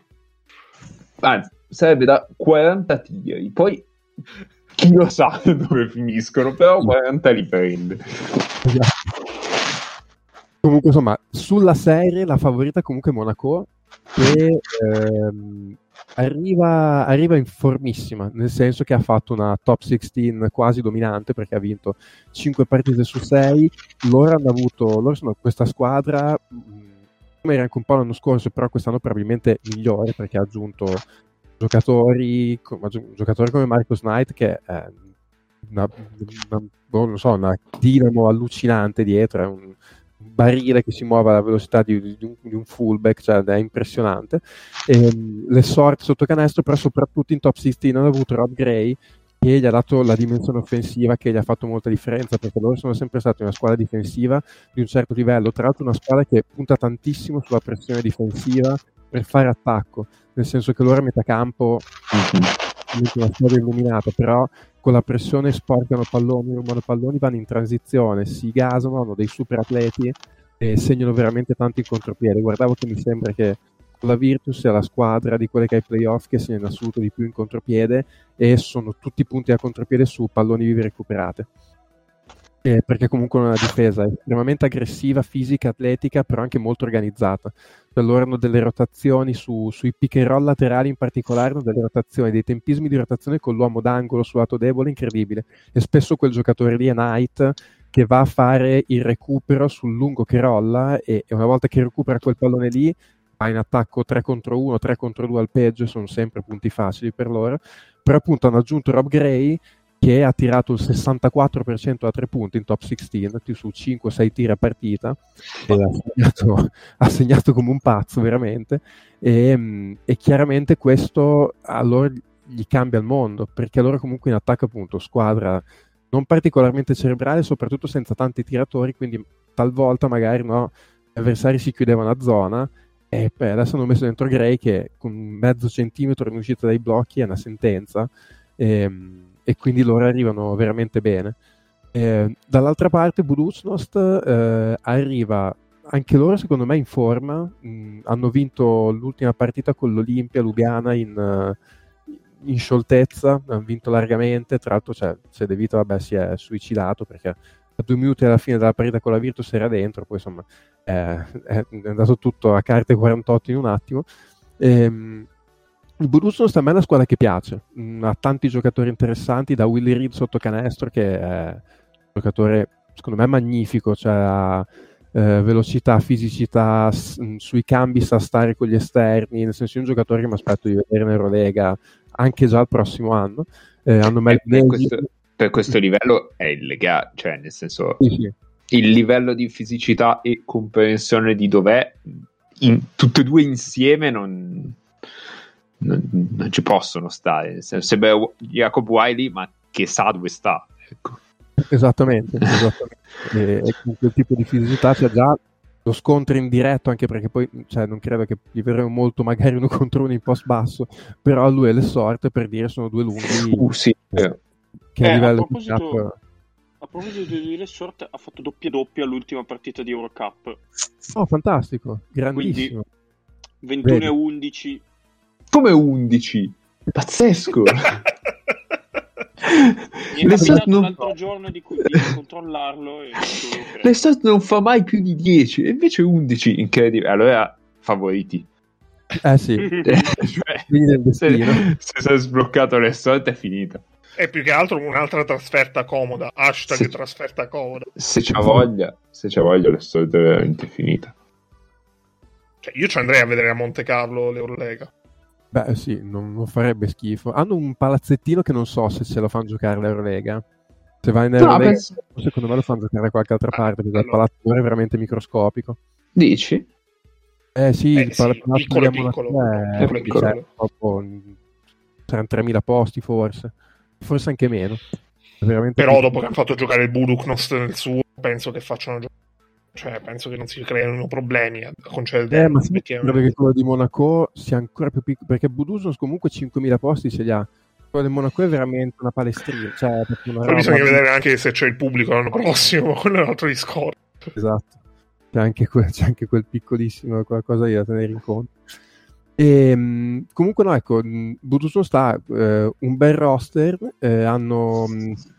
[SPEAKER 2] Anzi, sarebbe da 40 tiri. Poi chi lo sa dove finiscono, però 40 li prende.
[SPEAKER 5] Comunque, insomma, sulla serie la favorita comunque è Monaco che ehm, arriva, arriva in formissima, nel senso che ha fatto una top 16 quasi dominante perché ha vinto 5 partite su 6. Loro hanno avuto, loro sono questa squadra, mh, era anche un po' l'anno scorso, però quest'anno probabilmente migliore perché ha aggiunto giocatori, giocatori come Marcus Knight che è una, una- boh, so, una dinamo allucinante dietro, è un barile che si muove alla velocità di, di un, di un fullback, cioè è impressionante. Ehm, le sorti sotto canestro, però soprattutto in top 16 hanno avuto Rob Gray che gli ha dato la dimensione offensiva che gli ha fatto molta differenza perché loro sono sempre stati una squadra difensiva di un certo livello, tra l'altro una squadra che punta tantissimo sulla pressione difensiva per fare attacco, nel senso che loro a metà campo ovviamente una squadra illuminata, però con la pressione sporcano palloni, rubano palloni, vanno in transizione, si gasano, hanno dei super atleti e segnano veramente tanto in contropiede. Guardavo che mi sembra che la Virtus è la squadra di quelle che ha i playoff che segna in assoluto di più in contropiede e sono tutti punti a contropiede su palloni vivi recuperate. Eh, perché comunque è una difesa estremamente aggressiva, fisica, atletica, però anche molto organizzata. Cioè, loro hanno delle rotazioni su- sui pick and roll laterali in particolare, hanno delle rotazioni, dei tempismi di rotazione con l'uomo d'angolo sul lato debole incredibile. E spesso quel giocatore lì è Knight che va a fare il recupero sul lungo che rolla e, e una volta che recupera quel pallone lì va in attacco 3 contro 1, 3 contro 2 al peggio, sono sempre punti facili per loro. Però appunto hanno aggiunto Rob Gray che ha tirato il 64% a 3 punti in top 16, più su 5-6 tiri a partita, e ha segnato, ha segnato come un pazzo veramente, e, mh, e chiaramente questo a loro gli cambia il mondo, perché loro comunque in attacco appunto squadra non particolarmente cerebrale, soprattutto senza tanti tiratori, quindi talvolta magari no, gli avversari si chiudevano a zona e poi adesso hanno messo dentro Gray che con mezzo centimetro in uscita dai blocchi è una sentenza ehm, e quindi loro arrivano veramente bene. Eh, dall'altra parte Buducnost eh, arriva anche loro secondo me in forma, mh, hanno vinto l'ultima partita con l'Olimpia Lubiana in, uh, in scioltezza, hanno vinto largamente, tra l'altro cioè, De Vito vabbè, si è suicidato perché a due minuti alla fine della partita con la Virtus era dentro, poi insomma eh, è andato tutto a carte 48 in un attimo. Ehm, il Buducnost a me è una squadra che piace, mh, ha tanti giocatori interessanti, da Willy Reed sotto canestro che è un giocatore secondo me magnifico, cioè ha eh, velocità, fisicità, s- mh, sui cambi sa stare con gli esterni, nel senso è un giocatore che mi aspetto di vedere in Eurolega anche già il prossimo anno. Eh, hanno
[SPEAKER 2] Eh,
[SPEAKER 5] Mel
[SPEAKER 2] per, questo, per questo livello è illegale, cioè nel senso
[SPEAKER 5] Sì, sì.
[SPEAKER 2] il livello di fisicità e comprensione di dov'è in, tutte e due insieme non, non, non ci possono stare. Se, se beh, Jacob Wiley, ma che sa dove sta. Ecco.
[SPEAKER 5] Esattamente, esattamente. e, e con quel tipo di fisicità c'è già lo scontro in diretto, anche perché poi cioè, non credo che gli verremo molto magari uno contro uno in post basso, però lui è le sorte per dire sono due lunghi
[SPEAKER 2] Uh, sì, eh.
[SPEAKER 5] Che a
[SPEAKER 4] Eh, a
[SPEAKER 5] livello di
[SPEAKER 4] proposito-
[SPEAKER 5] cap
[SPEAKER 4] A proposito di Resort, ha fatto doppia doppia all'ultima partita di Eurocup.
[SPEAKER 5] Oh, fantastico, grandissimo.
[SPEAKER 4] 21
[SPEAKER 5] Vedi.
[SPEAKER 4] e 11.
[SPEAKER 2] Come 11? Pazzesco!
[SPEAKER 4] Mi è
[SPEAKER 2] Le
[SPEAKER 4] capitato
[SPEAKER 2] sort non-
[SPEAKER 4] l'altro giorno di, di controllarlo e.
[SPEAKER 2] L'estate non fa mai più di 10, e invece 11, incredibile. Allora, favoriti.
[SPEAKER 5] Eh sì,
[SPEAKER 2] Cioè,
[SPEAKER 5] Quindi
[SPEAKER 2] se, se si è sbloccato l'estate è finita.
[SPEAKER 3] E più che altro un'altra trasferta comoda. Hashtag
[SPEAKER 2] Sì.
[SPEAKER 3] trasferta comoda.
[SPEAKER 2] Se c'ha voglia, se c'ha voglia l'estate è veramente finita.
[SPEAKER 3] Cioè, io ci andrei a vedere a Monte Carlo l'Eurolega.
[SPEAKER 5] beh sì, non, non farebbe schifo. Hanno un palazzettino che non so se ce lo fanno giocare l'Eurolega. Se vai in
[SPEAKER 2] No,
[SPEAKER 5] Eurolega,
[SPEAKER 2] penso-
[SPEAKER 5] secondo me lo fanno giocare da qualche altra
[SPEAKER 3] Ah,
[SPEAKER 5] parte, perché il
[SPEAKER 3] allora.
[SPEAKER 5] palazzo è veramente microscopico.
[SPEAKER 2] Dici?
[SPEAKER 5] Eh sì,
[SPEAKER 3] Eh,
[SPEAKER 5] il
[SPEAKER 3] sì,
[SPEAKER 5] palazzo
[SPEAKER 3] piccolo,
[SPEAKER 5] di
[SPEAKER 3] piccolo.
[SPEAKER 2] Piccolo,
[SPEAKER 5] è
[SPEAKER 3] piccolo.
[SPEAKER 5] cioè, proprio- saranno 3.000 posti forse, forse anche meno. Veramente
[SPEAKER 3] Però dopo che hanno fatto giocare il Buduknost nel suo, penso che facciano giocare. Cioè, penso che non si creino problemi a concedere
[SPEAKER 5] Eh, ma sì, che quello di Monaco sia ancora più piccolo, perché Budusnos comunque 5.000 posti ce li ha. Quello di Monaco è veramente una palestrina, cioè una
[SPEAKER 3] Poi
[SPEAKER 5] roba-
[SPEAKER 3] bisogna vedere anche se c'è il pubblico l'anno prossimo, quello è un altro discorso.
[SPEAKER 5] Esatto, c'è anche, quel, c'è anche quel piccolissimo qualcosa da tenere in conto. E, mh, comunque no, ecco, mh, Budusnos sta eh, un bel roster, eh, hanno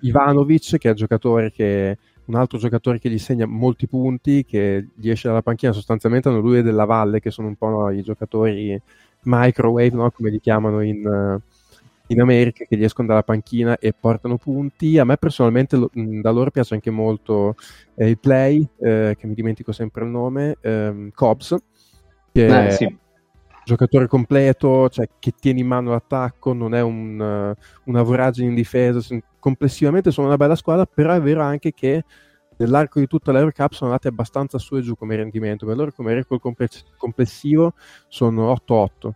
[SPEAKER 5] Ivanovic che è un giocatore che un altro giocatore che gli segna molti punti, che gli esce dalla panchina, sostanzialmente hanno lui e della Valle che sono un po' no, i giocatori microwave, no, come li chiamano in, in America, che gli escono dalla panchina e portano punti. A me personalmente lo- da loro piace anche molto eh, il play, eh, che mi dimentico sempre il nome, ehm, Cobbs, che
[SPEAKER 2] Eh, sì.
[SPEAKER 5] Giocatore completo, cioè che tiene in mano l'attacco, non è un, eh, una voragine in difesa, complessivamente sono una bella squadra, però è vero anche che nell'arco di tutta l'Eurocup sono andati abbastanza su e giù come rendimento, per loro come record comple- complessivo sono 8-8.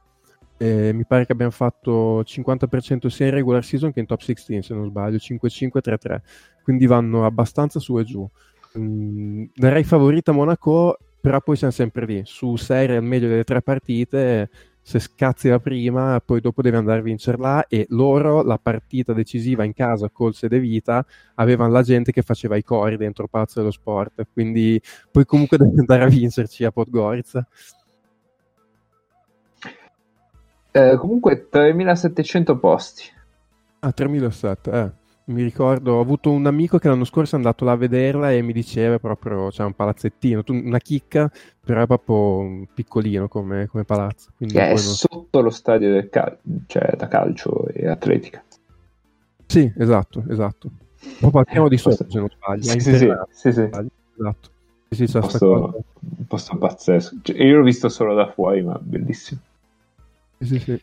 [SPEAKER 5] Eh, mi pare che abbiamo fatto 50% sia in regular season che in top 16 se non sbaglio 5-5-3-3 quindi vanno abbastanza su e giù Mm, darei favorita Monaco però poi siamo sempre lì su serie al meglio delle tre partite se scazzi la prima poi dopo devi andare a vincerla e loro la partita decisiva in casa col Sede Vita avevano la gente che faceva i cori dentro Palazzo dello Sport quindi poi comunque devi andare a vincerci a Podgorica
[SPEAKER 2] Eh, comunque 3700 posti.
[SPEAKER 5] Ah, 3007, eh. Mi ricordo, ho avuto un amico che l'anno scorso è andato là a vederla e mi diceva proprio, c'è un palazzettino, una chicca, però è proprio piccolino come, come palazzo. Quindi
[SPEAKER 2] è
[SPEAKER 5] poi non-
[SPEAKER 2] sotto lo stadio del cal- cioè da calcio e atletica.
[SPEAKER 5] Sì, esatto, esatto. Proprio al piano di sopra,
[SPEAKER 2] Posto-
[SPEAKER 5] se non sbaglio.
[SPEAKER 2] Sì, sì, sì, sì.
[SPEAKER 5] Esatto. Sì, sì,
[SPEAKER 2] Posto, un posto pazzesco. Cioè, io l'ho visto solo da fuori, ma bellissimo.
[SPEAKER 5] Sì, sì.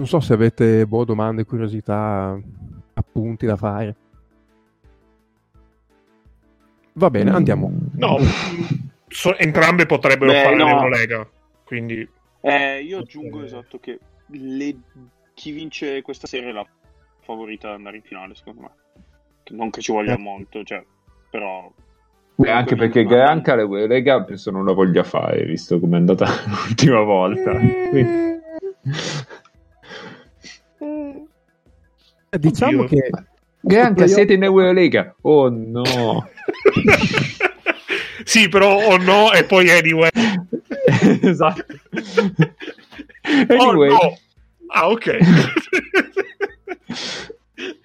[SPEAKER 5] Non so se avete boh, domande, curiosità, appunti da fare. Va bene, andiamo.
[SPEAKER 3] No, so- entrambe potrebbero
[SPEAKER 4] Beh,
[SPEAKER 3] fare
[SPEAKER 4] no.
[SPEAKER 3] l'Eurolega. Quindi
[SPEAKER 4] Eh, io aggiungo esatto che le- chi vince questa serie è la favorita ad andare in finale, secondo me. Non che ci voglia
[SPEAKER 5] Eh.
[SPEAKER 4] molto, cioè, però...
[SPEAKER 2] Beh, anche perché Granca le Lega penso non la voglia fare, visto come è andata l'ultima volta. Quindi-
[SPEAKER 5] Eh, Diciamo
[SPEAKER 3] Oddio.
[SPEAKER 5] che
[SPEAKER 2] Granca, siete in Eurolega? Oh no!
[SPEAKER 3] sì, però o no, e poi anyway.
[SPEAKER 2] esatto.
[SPEAKER 3] Oh
[SPEAKER 2] Anyway,
[SPEAKER 3] no! Ah, ok.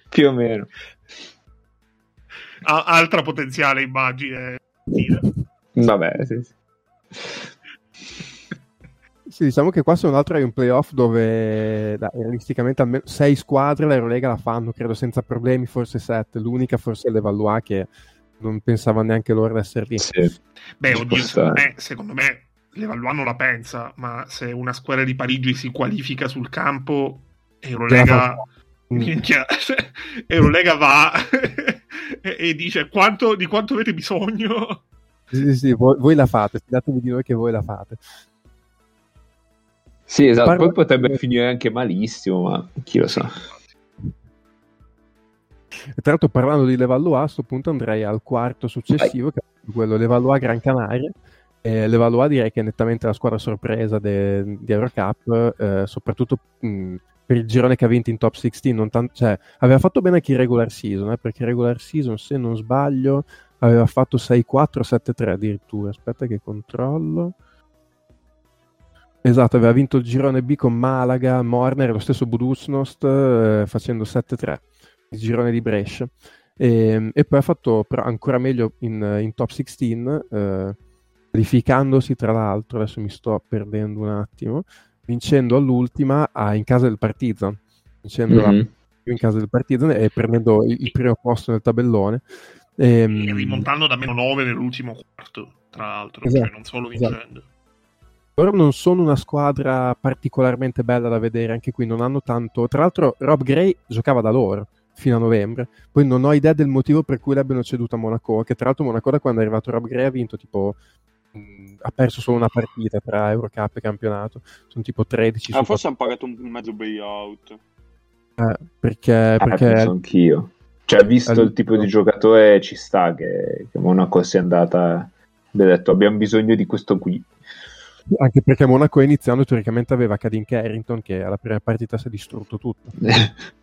[SPEAKER 2] più o meno.
[SPEAKER 3] Ah, altra potenziale immagine.
[SPEAKER 2] Vabbè, sì, sì.
[SPEAKER 5] Sì, diciamo che qua se un altro hai un playoff dove dai, realisticamente almeno sei squadre l'Eurolega la fanno, credo senza problemi, forse sette. L'unica forse è l'Evaluà che non pensava neanche loro di essere lì.
[SPEAKER 2] Sì.
[SPEAKER 3] Beh, oddio, secondo me, secondo me Levallois non la pensa, ma se una squadra di Parigi si qualifica sul campo, Eurolega,
[SPEAKER 5] Mm.
[SPEAKER 3] minchia, Eurolega va e, e dice quanto, di quanto avete bisogno?
[SPEAKER 5] Sì, sì, sì, voi, voi la fate, fidatevi di noi che voi la fate.
[SPEAKER 2] Sì, esatto,
[SPEAKER 5] Parla-
[SPEAKER 2] poi potrebbe finire anche malissimo, ma chi lo sa.
[SPEAKER 5] E tra l'altro parlando di Levallois, a questo punto andrei al quarto successivo, che è quello Levallois Gran Canaria. E Levallois direi che è nettamente la squadra sorpresa de- di Eurocup, eh, soprattutto mh, per il girone che ha vinto in top 16. Non tan- cioè, aveva fatto bene anche in regular season, eh, perché in regular season, se non sbaglio, aveva fatto 6-4, 7-3 addirittura. Aspetta che controllo. Esatto, aveva vinto il girone B con Malaga, Morner e lo stesso Buducnost eh, facendo 7-3 il girone di Brescia e, e poi ha fatto però ancora meglio in, in top 16 eh, qualificandosi tra l'altro adesso mi sto perdendo un attimo vincendo all'ultima a- in casa del Partizan vincendo la-
[SPEAKER 2] Mhm.
[SPEAKER 5] in casa del Partizan e prendendo il, il primo posto nel tabellone Ehm,
[SPEAKER 3] E rimontando da meno 9 nell'ultimo quarto, tra l'altro,
[SPEAKER 5] Esatto,
[SPEAKER 3] cioè non solo
[SPEAKER 5] esatto. Loro non sono una squadra particolarmente bella da vedere, anche qui non hanno tanto. Tra l'altro, Rob Gray giocava da loro fino a novembre. Poi non ho idea del motivo per cui l'abbiano ceduto a Monaco. Che tra l'altro, Monaco, da quando è arrivato Rob Gray, ha vinto tipo. mh, Ha perso solo una partita tra Eurocup e campionato. Sono tipo 13
[SPEAKER 4] Ah,
[SPEAKER 5] su
[SPEAKER 4] forse hanno pagato un mezzo buyout.
[SPEAKER 5] eh, perché,
[SPEAKER 2] Eh,
[SPEAKER 5] perché
[SPEAKER 2] penso anch'io. Cioè, visto
[SPEAKER 5] Allora-
[SPEAKER 2] il tipo di giocatore, ci sta che, che Monaco sia andata. Abbia detto, abbiamo bisogno di questo qui.
[SPEAKER 5] Anche perché Monaco iniziando teoricamente aveva Cadin Carrington che alla prima partita si è distrutto tutto.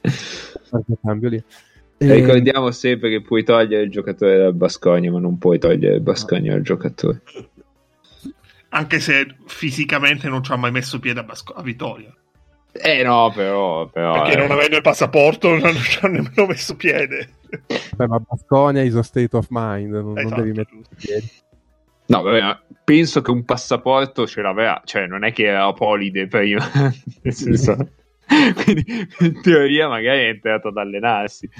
[SPEAKER 2] Eh,
[SPEAKER 5] cambio lì.
[SPEAKER 2] E
[SPEAKER 5] E-
[SPEAKER 2] ricordiamo sempre che puoi togliere il giocatore dal Basconia, ma non puoi togliere il Basconia dal giocatore.
[SPEAKER 3] Anche se fisicamente non ci ha mai messo piede a, Basco- a Vittoria.
[SPEAKER 2] Eh no, però. però
[SPEAKER 3] Perché
[SPEAKER 2] eh.
[SPEAKER 3] non avendo il passaporto non ci ha nemmeno messo piede.
[SPEAKER 5] Beh, ma Basconia is a state of mind, non, non
[SPEAKER 3] Esatto,
[SPEAKER 5] devi mettere piedi.
[SPEAKER 2] No, vabbè, ma penso che un passaporto ce l'aveva, cioè non è che era Polide prima, nel senso, quindi in teoria magari è entrato ad allenarsi.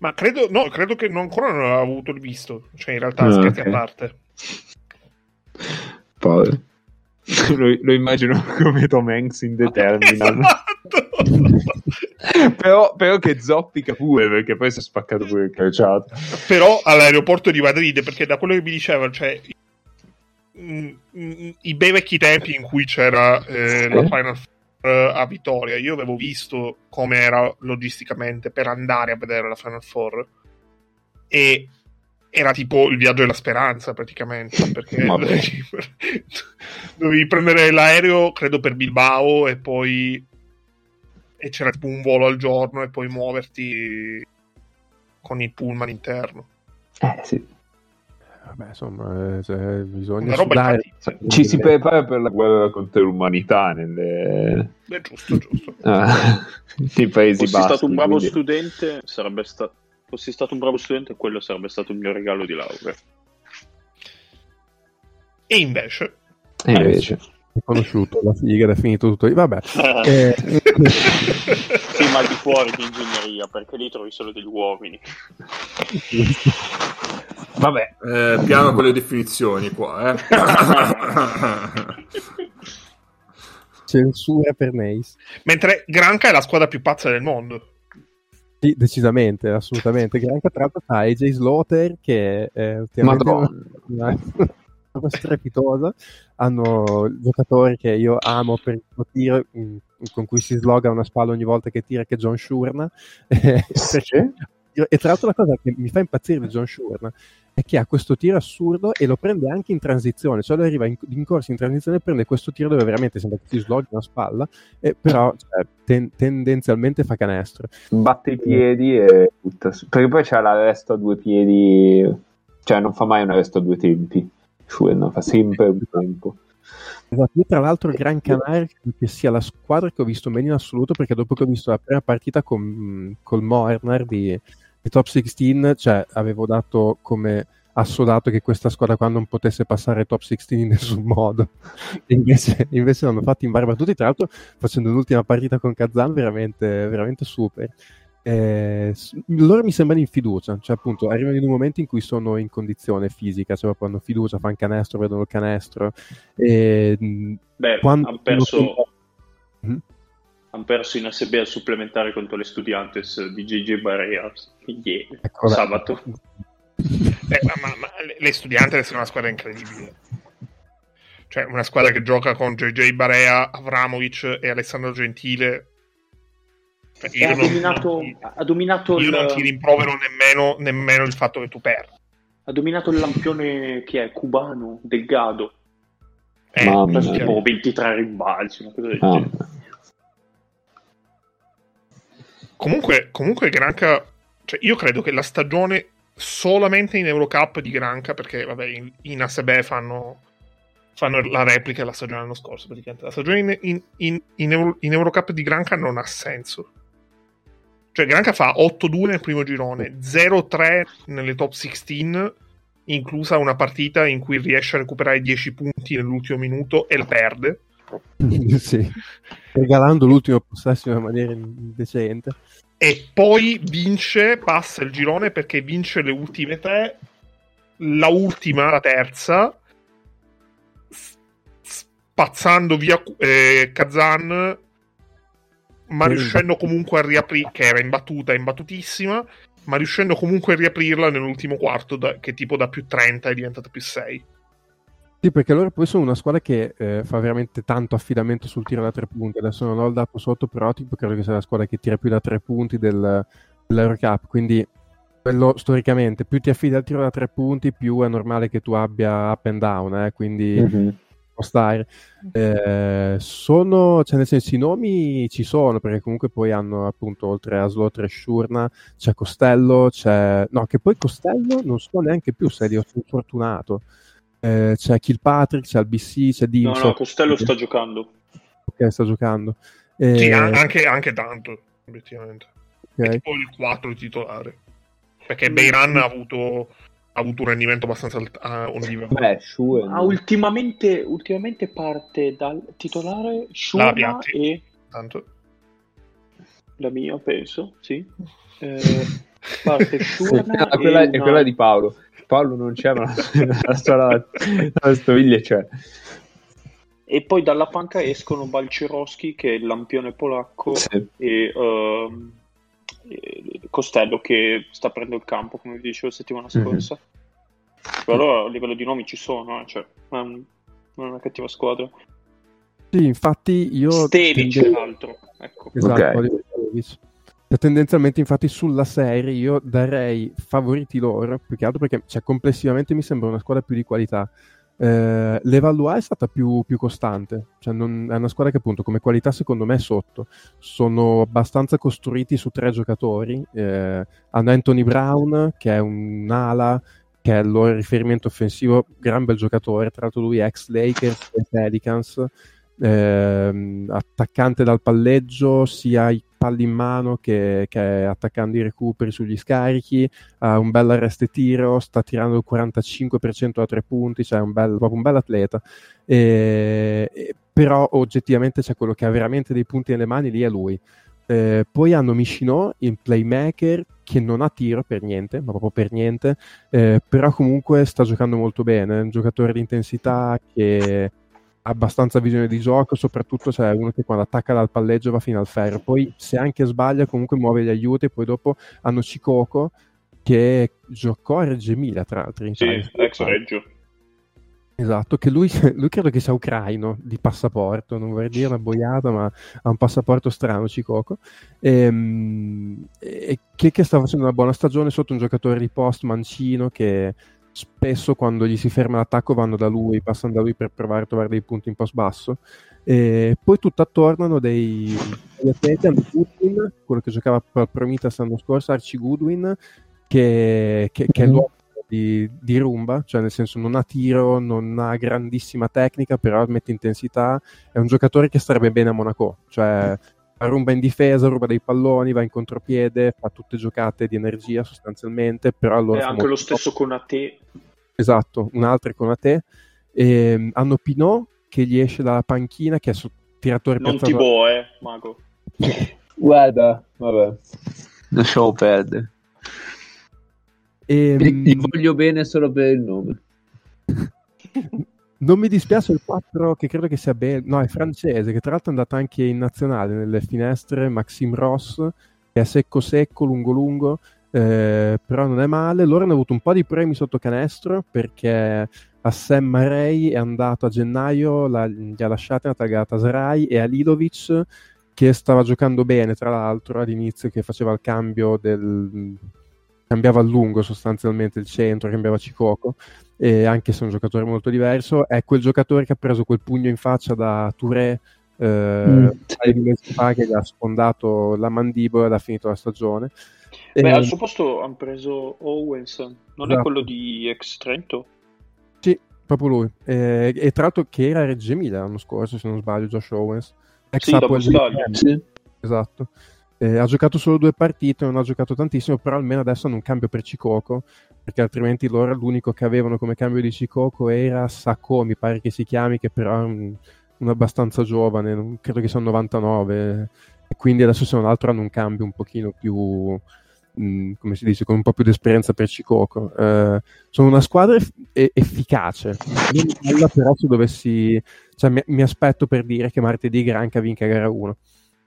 [SPEAKER 3] Ma credo, no, credo che non, ancora non aveva avuto il visto. Cioè, in realtà,
[SPEAKER 2] Ah,
[SPEAKER 3] scherzi
[SPEAKER 2] ok.
[SPEAKER 3] a parte.
[SPEAKER 2] Povero. Lo, lo immagino come Tom Hanks in The Terminal.
[SPEAKER 3] Esatto.
[SPEAKER 2] però, però che zoppica pure, perché poi si è spaccato pure il calciato.
[SPEAKER 3] Però all'aeroporto di Madrid, perché da quello che mi dicevano, cioè, i bei vecchi tempi in cui c'era eh, la Final Four a Vittoria, io avevo visto come era logisticamente per andare a vedere la Final Four e era tipo il viaggio della speranza praticamente perché dovevi, dovevi prendere l'aereo credo per Bilbao e poi e c'era tipo un volo al giorno e poi muoverti con il pullman interno.
[SPEAKER 2] Eh sì.
[SPEAKER 5] Vabbè, insomma, eh, cioè, bisogna sudare.
[SPEAKER 3] infatti
[SPEAKER 2] Ci si prepara per la guerra contro l'umanità nelle...
[SPEAKER 3] Beh, giusto giusto
[SPEAKER 2] ah, nei Paesi
[SPEAKER 4] Fossi
[SPEAKER 2] Bassi.
[SPEAKER 4] stato un bravo
[SPEAKER 2] quindi-
[SPEAKER 4] studente, sarebbe stato. Fossi stato un bravo studente, quello sarebbe stato il mio regalo di laurea.
[SPEAKER 3] e invece
[SPEAKER 2] E invece.
[SPEAKER 5] Conosciuto la figa ed è finito tutto lì. Vabbè, eh,
[SPEAKER 4] sì, ma al di fuori di ingegneria, perché lì trovi solo degli uomini.
[SPEAKER 2] Vabbè.
[SPEAKER 1] Eh, piano con le definizioni qua, eh.
[SPEAKER 5] censura per Neis.
[SPEAKER 3] mentre Granca è la squadra più pazza del mondo
[SPEAKER 5] Sì, decisamente, assolutamente. Granca tra l'altro fa AJ Slaughter che è ultimamente
[SPEAKER 2] Madonna.
[SPEAKER 5] una, strepitosa. Hanno giocatori che io amo per il suo tiro, con cui si sloga una spalla ogni volta che tira, che è John Shurna. Perché- e tra l'altro la cosa che mi fa impazzire di John Shurna è che ha questo tiro assurdo e lo prende anche in transizione, cioè lui arriva in, in corsa in transizione e prende questo tiro dove veramente sembra che si sloghi una spalla, e però cioè, ten- tendenzialmente fa canestro.
[SPEAKER 2] batte i piedi e butta su. Perché poi c'ha la resta a due piedi, cioè non fa mai una resta a due tempi. Schuena fa sempre un tempo.
[SPEAKER 5] Esatto, io tra l'altro Gran Canaria credo che sia la squadra che ho visto meglio in assoluto perché dopo che ho visto la prima partita con col Moerner di, di Top 16, cioè avevo dato come assodato che questa squadra qua non potesse passare Top 16 in nessun modo. Invece, invece l'hanno fatto in barba tutti, tra l'altro facendo l'ultima partita con Kazan veramente, veramente super. Eh, loro mi sembrano in fiducia, cioè appunto arrivano in un momento in cui sono in condizione fisica, cioè proprio hanno fiducia, fanno canestro, vedono il canestro. E, mh,
[SPEAKER 4] Beh,
[SPEAKER 5] quando
[SPEAKER 4] hanno perso,
[SPEAKER 5] Mhm.
[SPEAKER 4] han perso in SB al supplementare contro le Studiantes di JJ Barea ieri,
[SPEAKER 5] Ecco,
[SPEAKER 4] sabato.
[SPEAKER 3] Beh, ma, ma, ma le studianti sono una squadra incredibile. Cioè, una squadra che gioca con JJ Barea, Avramovic e Alessandro Gentile.
[SPEAKER 4] Cioè, io ha, non, dominato, non, ha dominato
[SPEAKER 3] io
[SPEAKER 4] il...
[SPEAKER 3] non ti rimprovero nemmeno, nemmeno il fatto che tu perdi.
[SPEAKER 4] Ha dominato il lampione che è cubano, Delgado.
[SPEAKER 3] Eh,
[SPEAKER 2] Mamma
[SPEAKER 4] tipo 23 rimbalzi, una cosa del genere.
[SPEAKER 3] Comunque, comunque Granca, cioè io credo che la stagione solamente in Eurocup di Granca, perché vabbè, in, in ASB fanno, fanno la replica della stagione dell'anno scorso, praticamente. La stagione in, in, in, in, Euro, in Eurocup di Granca non ha senso. Cioè, Granca fa 8-2 nel primo girone, 0-3 nelle top 16, inclusa una partita in cui riesce a recuperare 10 punti nell'ultimo minuto e la perde.
[SPEAKER 5] sì, regalando l'ultimo possesso in una maniera indecente.
[SPEAKER 3] E poi vince, passa il girone perché vince le ultime tre, la ultima, la terza, spazzando via eh, Kazan, ma riuscendo comunque a riaprire, che era imbattuta, imbattutissima, ma riuscendo comunque a riaprirla nell'ultimo quarto, da, che tipo da più 30 è diventata più 6.
[SPEAKER 5] Sì, perché loro poi sono una squadra che eh, fa veramente tanto affidamento sul tiro da tre punti. Adesso non ho il dato sotto, però tipo, credo che sia la squadra che tira più da tre punti del, dell'Eurocup. Quindi, quello storicamente, più ti affidi al tiro da tre punti, più è normale che tu abbia up and down. Eh? Quindi, mm-hmm. Può stare. Eh, sono, cioè, nel senso, i nomi ci sono, perché comunque poi hanno appunto, oltre a Slot e Shurna, c'è Costello, c'è... No, che poi Costello non so neanche più se è fortunato eh, c'è Kilpatrick, c'è il BC, c'è Dim.
[SPEAKER 4] No, no, Costello sta giocando.
[SPEAKER 5] Ok, sta giocando.
[SPEAKER 3] Eh... Sì, anche, anche, tanto, obiettivamente. Okay. È tipo il 4 titolare. Perché Beiran ha avuto, avuto un rendimento abbastanza uh, ondivo.
[SPEAKER 2] Beh, Shue,
[SPEAKER 4] ah, ultimamente, ultimamente parte dal titolare Shuma e...
[SPEAKER 3] Tanto.
[SPEAKER 4] La mia, penso, sì. Eh, parte Shurna
[SPEAKER 2] no, quella, una... quella di Paolo. Paolo non c'è, ma la stoviglie c'è.
[SPEAKER 4] E poi dalla panca escono Balcerowski, che è il lampione polacco, sì. e, e, Costello, che sta prendendo il campo, come vi dicevo settimana mhm. scorsa. Mm-hmm. Però a livello di nomi ci sono, eh, cioè, non è una cattiva squadra.
[SPEAKER 5] Sì, infatti io...
[SPEAKER 4] Stelic, tende... l'altro. Ecco.
[SPEAKER 5] Esatto, okay. Tendenzialmente, infatti, sulla serie io darei favoriti loro, più che altro perché cioè, complessivamente mi sembra una squadra più di qualità. Eh, L'Evalua è stata più, più costante, cioè non, è una squadra che appunto come qualità secondo me è sotto. Sono abbastanza costruiti su tre giocatori. Eh, hanno Anthony Brown, che è un'ala, che è il loro riferimento offensivo, gran bel giocatore, tra l'altro lui è ex Lakers e Pelicans eh, attaccante dal palleggio, sia i palli in mano che, che, attaccando i recuperi sugli scarichi, ha un bel arresto tiro, sta tirando il 45% da tre punti, cioè un bel, proprio un bel atleta. E, e, però oggettivamente c'è quello che ha veramente dei punti nelle mani, lì è lui. Eh, poi hanno Mishino, il playmaker, che non ha tiro per niente, ma proprio per niente, eh, però comunque sta giocando molto bene, è un giocatore di intensità che abbastanza visione di gioco, soprattutto se è uno che quando attacca dal palleggio va fino al ferro. Poi se anche sbaglia comunque muove gli aiuti poi dopo hanno Cicoco che giocò a Reggio Emilia tra l'altro.
[SPEAKER 4] Sì, ex Reggio.
[SPEAKER 5] Esatto, che lui, lui, credo che sia ucraino di passaporto, non vorrei dire una boiata, ma ha un passaporto strano Cicoco, e, ehm, e che, che, sta facendo una buona stagione sotto un giocatore di post mancino che spesso quando gli si ferma l'attacco vanno da lui, passano da lui per provare a trovare dei punti in post basso. E poi tutt'attorno hanno dei, degli atleti, hanno Goodwin, quello che giocava per Prometheus l'anno scorso, Archie Goodwin, che, che, che è mm-hmm. l'uomo di, di, rumba, cioè nel senso non ha tiro, non ha grandissima tecnica, però mette intensità, è un giocatore che starebbe bene a Monaco, cioè rumba in difesa, ruba dei palloni, va in contropiede, fa tutte giocate di energia sostanzialmente, però allora...
[SPEAKER 4] E anche lo stesso con Ate.
[SPEAKER 5] Esatto, un altro con Ate. E, um, hanno Pinot che gli esce dalla panchina, che è su tiratore
[SPEAKER 4] Non ti boh, eh, Mago.
[SPEAKER 2] Guarda, vabbè, lasciamo perdere. E, Gli voglio bene solo per il nome.
[SPEAKER 5] Non mi dispiace il 4 che credo che sia bello, no, è francese, che tra l'altro è andato anche in nazionale nelle finestre, Maxime Ross, che è secco secco, lungo lungo, eh, però non è male. Loro hanno avuto un po' di premi sotto canestro perché a Sam Murray è andato a gennaio, la, gli ha lasciato una taggata Sarai e a Lidovic che stava giocando bene tra l'altro all'inizio che faceva il cambio del cambiava a lungo sostanzialmente il centro, cambiava Cicoco e anche se è un giocatore molto diverso è quel giocatore che ha preso quel pugno in faccia da Touré eh, mm, mesi fa che gli ha sfondato la mandibola ed ha finito la stagione
[SPEAKER 4] Beh, e... al suo posto hanno preso Owens non esatto. è quello di ex Trento?
[SPEAKER 5] Sì, proprio lui. E, e, tra l'altro che era Reggio Emilia l'anno scorso, se non sbaglio, Josh Owens.
[SPEAKER 4] Ex sì, dopo sì.
[SPEAKER 5] Esatto. Eh, ha giocato solo due partite, non ha giocato tantissimo, però almeno adesso hanno un cambio per Cicoco, perché altrimenti loro l'unico che avevano come cambio di Cicoco era Sacco, mi pare che si chiami, che però è un, un abbastanza giovane, credo che un 99, e quindi adesso se non altro hanno un cambio un pochino più, Mm, come si dice, con un po' più di esperienza per Cicoco. Eh, sono una squadra eff- efficace, però se dovessi, cioè, mi, mi, aspetto per dire che martedì Granca vinca gara 1.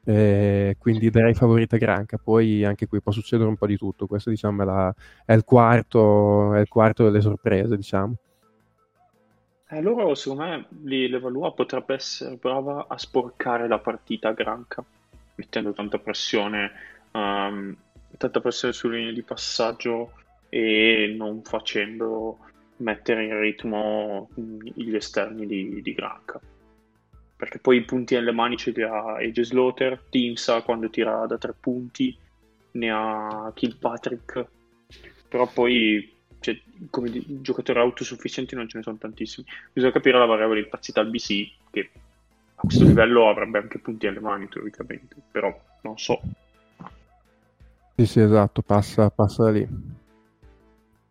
[SPEAKER 5] Eh, quindi darei favorita Granca, poi anche qui può succedere un po' di tutto. Questo diciamo è, la, è, il, quarto, è il quarto delle sorprese, diciamo.
[SPEAKER 4] Eh, loro, secondo me, l'Evalua potrebbe essere brava a sporcare la partita a Granca, mettendo tanta pressione um, tanta pressione sulle linee di passaggio e non facendo mettere in ritmo gli esterni di, di Granca. Perché poi i punti nelle mani ce li ha Age Slaughter, Timsa quando tira da tre punti, ne ha Kilpatrick, però poi cioè, come di, giocatori autosufficienti non ce ne sono tantissimi. Bisogna capire la variabile impazzita al BC che a questo livello avrebbe anche punti alle mani teoricamente, però non so.
[SPEAKER 5] Sì, sì, esatto, passa, passa da lì.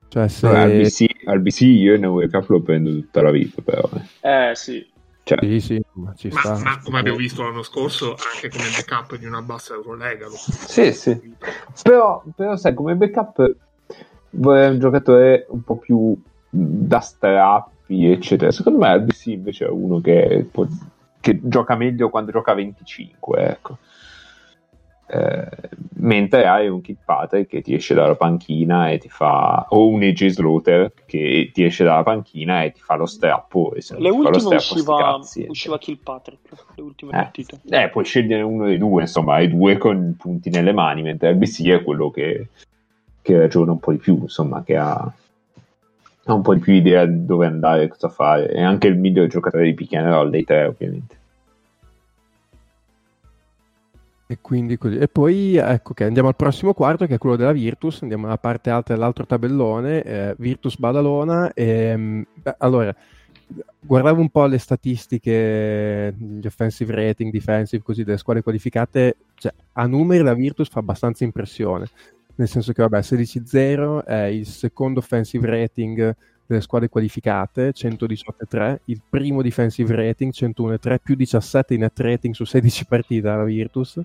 [SPEAKER 2] Cioè, se... Al, BC, al BC io in Cup lo prendo tutta la vita, però.
[SPEAKER 4] Eh, sì.
[SPEAKER 5] Cioè. Sì, sì, ma, ci
[SPEAKER 3] ma,
[SPEAKER 5] sta.
[SPEAKER 3] ma come abbiamo visto l'anno scorso, anche come backup di una bassa Eurolega.
[SPEAKER 2] Sì, sì. Però, però, sai, come backup vorrei un giocatore un po' più da strappi, eccetera. Secondo me al BC invece è uno che, può, che gioca meglio quando gioca 25, ecco. Eh, mentre hai un Kit Patrick che ti esce dalla panchina e ti fa o un AJ Slaughter che ti esce dalla panchina e ti fa lo strappo e
[SPEAKER 4] se le ultime strappo, usciva, usciva Kilpatrick le ultime
[SPEAKER 2] eh,
[SPEAKER 4] partite.
[SPEAKER 2] eh, puoi scegliere uno dei due insomma hai due con punti nelle mani mentre RBC è quello che, che ragiona un po' di più insomma che ha, ha un po' di più idea di dove andare cosa fare. È anche il miglior giocatore di pick and roll dei tre ovviamente
[SPEAKER 5] E quindi così. E poi ecco che andiamo al prossimo quarto che è quello della Virtus, andiamo alla parte alta dell'altro tabellone, eh, Virtus Badalona. E, mm, beh, allora, guardavo un po' le statistiche, gli offensive rating, defensive, così delle squadre qualificate, cioè, a numeri la Virtus fa abbastanza impressione, nel senso che vabbè 16-0 è il secondo offensive rating delle squadre qualificate, 118-3, il primo defensive rating, 101-3, più 17 in net rating su 16 partite alla Virtus,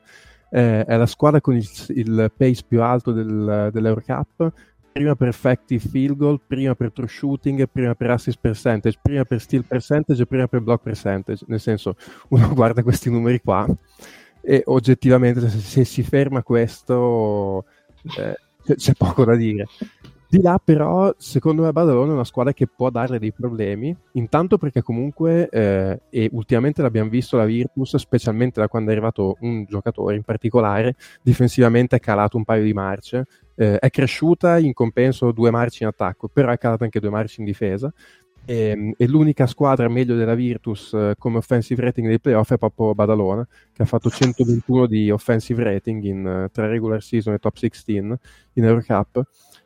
[SPEAKER 5] eh, è la squadra con il, il pace più alto del, dell'Eurocup, prima per effective field goal, prima per true shooting, prima per assist percentage, prima per steal percentage e prima per block percentage, nel senso uno guarda questi numeri qua e oggettivamente se, se si ferma questo eh, c'è poco da dire. Di là però, secondo me Badalona è una squadra che può dare dei problemi, intanto perché comunque, eh, e ultimamente l'abbiamo visto la Virtus, specialmente da quando è arrivato un giocatore in particolare, difensivamente è calato un paio di marce, eh, è cresciuta in compenso due marce in attacco, però è calata anche due marce in difesa, e, ehm, e, l'unica squadra meglio della Virtus eh, come offensive rating dei playoff è proprio Badalona, che ha fatto 121 di offensive rating in uh, tre regular season e top 16 in Eurocup.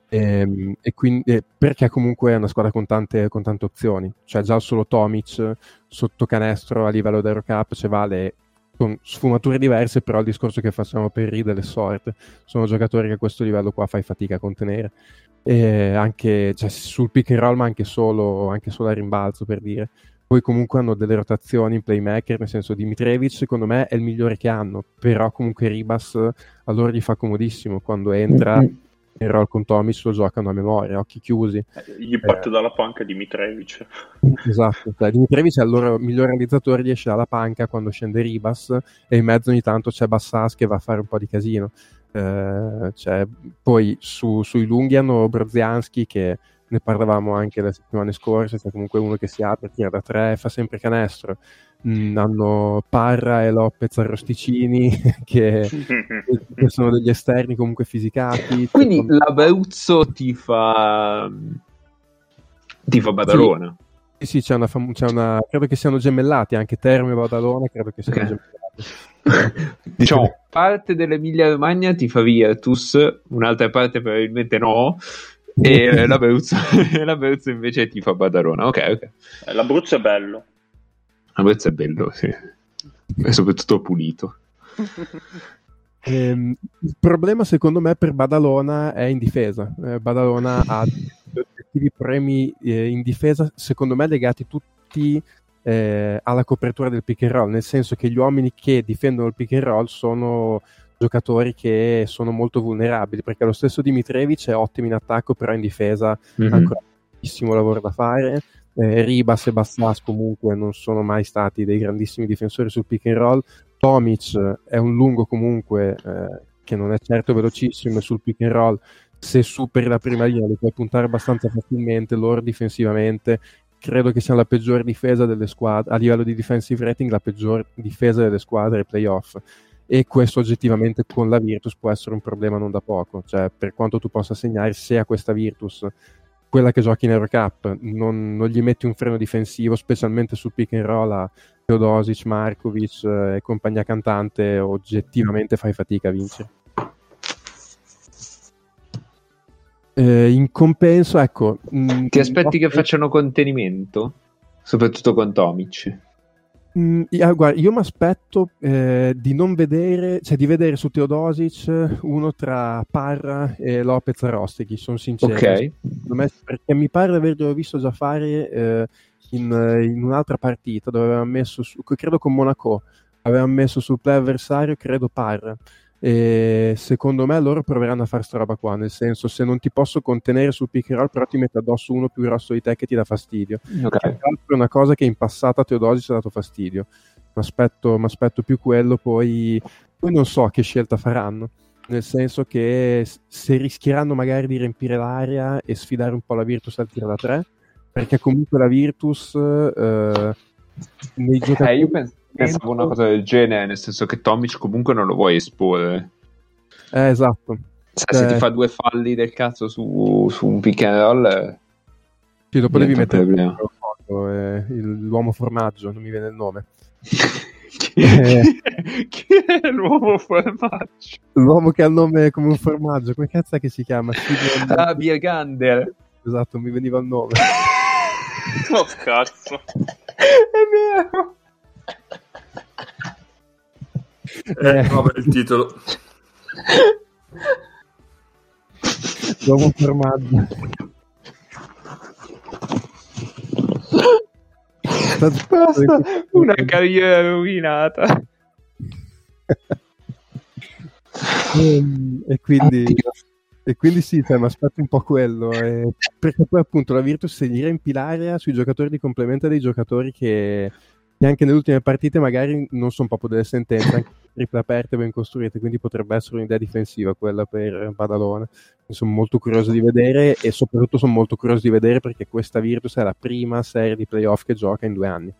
[SPEAKER 5] E, ehm, e quindi, eh, perché comunque è una squadra con tante, con tante, opzioni, cioè già solo Tomic sotto canestro a livello d'Eurocup cioè vale con sfumature diverse, però il discorso che facciamo per Reed e sorte sono giocatori che a questo livello qua fai fatica a contenere. E anche cioè, sul pick and roll, ma anche solo, anche solo a rimbalzo per dire. Poi comunque hanno delle rotazioni in playmaker, nel senso Dimitrevich secondo me è il migliore che hanno, però comunque Ribas a loro gli fa comodissimo quando entra. Mm-hmm in roll con Tomic lo giocano a memoria, occhi chiusi.
[SPEAKER 4] Eh, gli parte eh. dalla panca Dimitrevich.
[SPEAKER 5] Esatto, cioè, Dimitrevich è il loro miglior realizzatore, riesce dalla panca quando scende Ribas e in mezzo ogni tanto c'è Bassas che va a fare un po' di casino. Eh, cioè, poi su, sui lunghi hanno Brozianski che ne parlavamo anche le settimane scorse, cioè comunque uno che si apre, tira da tre, fa sempre canestro. Mm, hanno Parra e Lopez Arrosticini che, che, sono degli esterni comunque fisicati.
[SPEAKER 2] Quindi con... l'Abruzzo ti fa ti fa Badalona.
[SPEAKER 5] Sì, sì c'è, una, c'è una, credo che siano gemellati anche Termo e Badalona, credo che siano okay. gemellati.
[SPEAKER 2] diciamo, parte dell'Emilia Romagna ti fa Virtus, un'altra parte probabilmente no, e l'Abruzzo, l'Abruzzo invece ti fa Badalona. Ok, ok.
[SPEAKER 4] Eh, L'Abruzzo è bello.
[SPEAKER 2] L'Abruzzo è bello, sì. E soprattutto pulito.
[SPEAKER 5] Ehm, il problema secondo me per Badalona è in difesa. Eh, Badalona ha obiettivi premi eh, in difesa, secondo me legati tutti eh, alla copertura del pick and roll, nel senso che gli uomini che difendono il pick and roll sono giocatori che sono molto vulnerabili, perché lo stesso Dimitrievich è ottimo in attacco, però in difesa mm-hmm. ancora moltissimo lavoro da fare. Eh, Ribas e Bassas comunque non sono mai stati dei grandissimi difensori sul pick and roll. Tomic è un lungo comunque eh, che non è certo velocissimo sul pick and roll. Se superi la prima linea li puoi puntare abbastanza facilmente. Loro difensivamente credo che sia la peggior difesa delle squadre a livello di defensive rating, la peggior difesa delle squadre ai playoff e questo oggettivamente con la Virtus può essere un problema non da poco, cioè per quanto tu possa segnare, se a questa Virtus, quella che giochi in Eurocup, non, non gli metti un freno difensivo, specialmente sul pick and roll a Teodosic, Markovic eh, e compagnia cantante, oggettivamente fai fatica a vincere. Eh, in compenso, ecco...
[SPEAKER 2] Mh, mm, Ti aspetti che facciano contenimento? Soprattutto con Tomic?
[SPEAKER 5] Mm, guarda, io mi aspetto eh, di non vedere, cioè di vedere su Teodosic uno tra Parra e Lopez Rosteghi, sono sincero.
[SPEAKER 2] Ok.
[SPEAKER 5] Me, perché mi pare di averlo visto già fare eh, in, in, un'altra partita dove aveva messo, su, credo con Monaco, aveva messo sul play avversario, credo Parra. E secondo me loro proveranno a fare sta roba qua, nel senso se non ti posso contenere sul pick and roll però ti metto addosso uno più grosso di te che ti dà fastidio. Okay. È una cosa che in passato a Teodosic ci ha dato fastidio. Mi aspetto, aspetto più quello, poi, poi non so che scelta faranno nel senso che se rischieranno magari di riempire l'area e sfidare un po' la Virtus al tiro da tre, perché comunque la Virtus eh,
[SPEAKER 2] nei giocatori... Eh, io penso, Pensavo una cosa del genere, nel senso che Tomic comunque non lo vuoi esporre.
[SPEAKER 5] Eh, esatto.
[SPEAKER 2] Cioè, se ti fa due falli del cazzo su, su un pick and roll... Eh,
[SPEAKER 5] sì, dopo devi mettere il foto, eh, l'uomo formaggio, non mi viene il nome.
[SPEAKER 2] chi, eh, chi è l'uomo formaggio?
[SPEAKER 5] L'uomo che ha il nome come un formaggio, come cazzo è che si chiama?
[SPEAKER 2] Ah, Biergander.
[SPEAKER 5] Esatto, mi veniva il nome.
[SPEAKER 4] oh cazzo.
[SPEAKER 2] è vero.
[SPEAKER 1] Eh, vabbè, il titolo.
[SPEAKER 5] L'uomo formaggio.
[SPEAKER 2] Basta, una carriera rovinata.
[SPEAKER 5] e, ehm, e quindi e quindi sì, cioè, mi aspetto un po' quello. Eh, perché poi appunto la Virtus se gli riempi l'area sui giocatori di complemento dei giocatori che che anche nelle ultime partite magari non sono proprio delle sentenze, anche triple aperte ben costruite, quindi potrebbe essere un'idea difensiva quella per Badalona. Sono molto curioso di vedere e soprattutto sono molto curioso di vedere perché questa Virtus è la prima serie di playoff che gioca in due anni.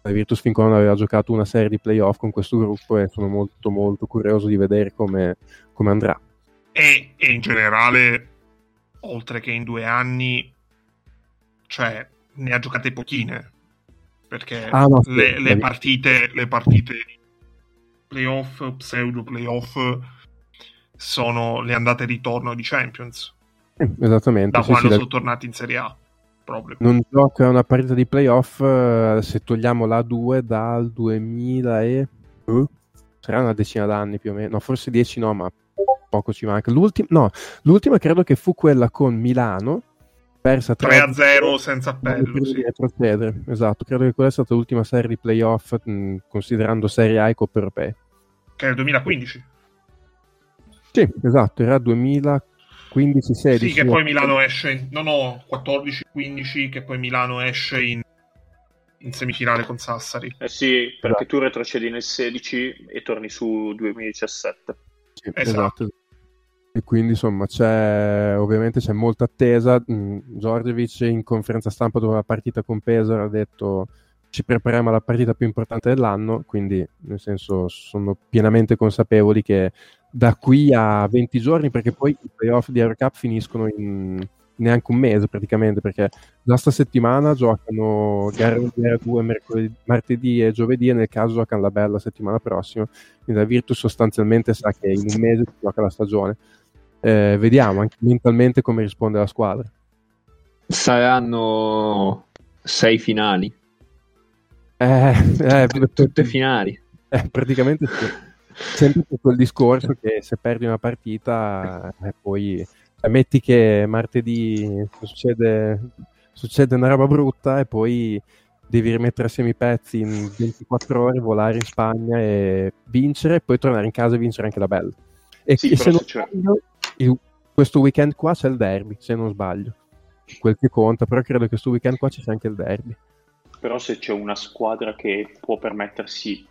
[SPEAKER 5] La Virtus fin qua non aveva giocato una serie di playoff con questo gruppo e sono molto molto curioso di vedere come, come andrà.
[SPEAKER 3] E, e in generale, oltre che in due anni, cioè ne ha giocate pochine perché ah, no, le, le, partite, le partite playoff, pseudo playoff sono le andate e ritorno di Champions.
[SPEAKER 5] Eh, esattamente.
[SPEAKER 3] Da sì, quando sì, sono da... tornati in Serie A. Proprio.
[SPEAKER 5] Non gioca una partita di playoff eh, se togliamo la 2 dal 2000 e... Uh, sarà una decina d'anni più o meno, no, forse 10 no, ma poco ci manca. L'ultima, no, l'ultima credo che fu quella con Milano,
[SPEAKER 3] persa 3 0 senza appello. Sì.
[SPEAKER 5] Esatto, credo che quella sia stata l'ultima serie di playoff mh, considerando Serie A e Coppa Europea.
[SPEAKER 3] Che è il 2015.
[SPEAKER 5] Sì, esatto, era 2015-16.
[SPEAKER 3] Sì, che poi Milano esce, in, no no, 14-15, che poi Milano esce in, in semifinale con Sassari.
[SPEAKER 4] Eh sì, perché esatto. tu retrocedi nel 16 e torni su 2017.
[SPEAKER 5] Sì, esatto. esatto. E quindi insomma c'è ovviamente c'è molta attesa. Mm, Giorgevic in conferenza stampa dopo la partita con Pesaro ha detto ci prepariamo alla partita più importante dell'anno, quindi nel senso sono pienamente consapevoli che da qui a 20 giorni, perché poi i playoff di Eurocup finiscono in neanche un mese praticamente, perché già sta settimana giocano gara 2 mercoledì, martedì e giovedì e nel caso giocano la bella settimana prossima, quindi la Virtus sostanzialmente sa che in un mese si gioca la stagione. Eh, vediamo anche mentalmente come risponde la squadra.
[SPEAKER 2] Saranno sei finali.
[SPEAKER 5] Eh, eh,
[SPEAKER 2] tutte finali.
[SPEAKER 5] Eh, praticamente sì. Sempre per quel discorso che se perdi una partita, eh, poi cioè, metti che martedì succede, succede una roba brutta e poi devi rimettere assieme i pezzi in 24 ore, volare in Spagna e vincere, e poi tornare in casa e vincere anche la bella. E,
[SPEAKER 4] Sì,
[SPEAKER 5] e se non sbaglio, il- questo weekend qua c'è il derby, se non sbaglio. Quel che conta, però credo che questo weekend qua ci sia anche il derby.
[SPEAKER 4] Però se c'è una squadra che può permettersi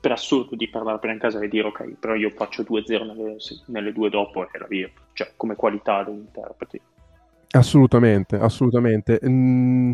[SPEAKER 4] per assurdo di parlare appena in casa e dire ok, però io faccio 2-0 nelle, nelle due dopo e la via, cioè come qualità degli interpreti.
[SPEAKER 5] Assolutamente, assolutamente. Mm,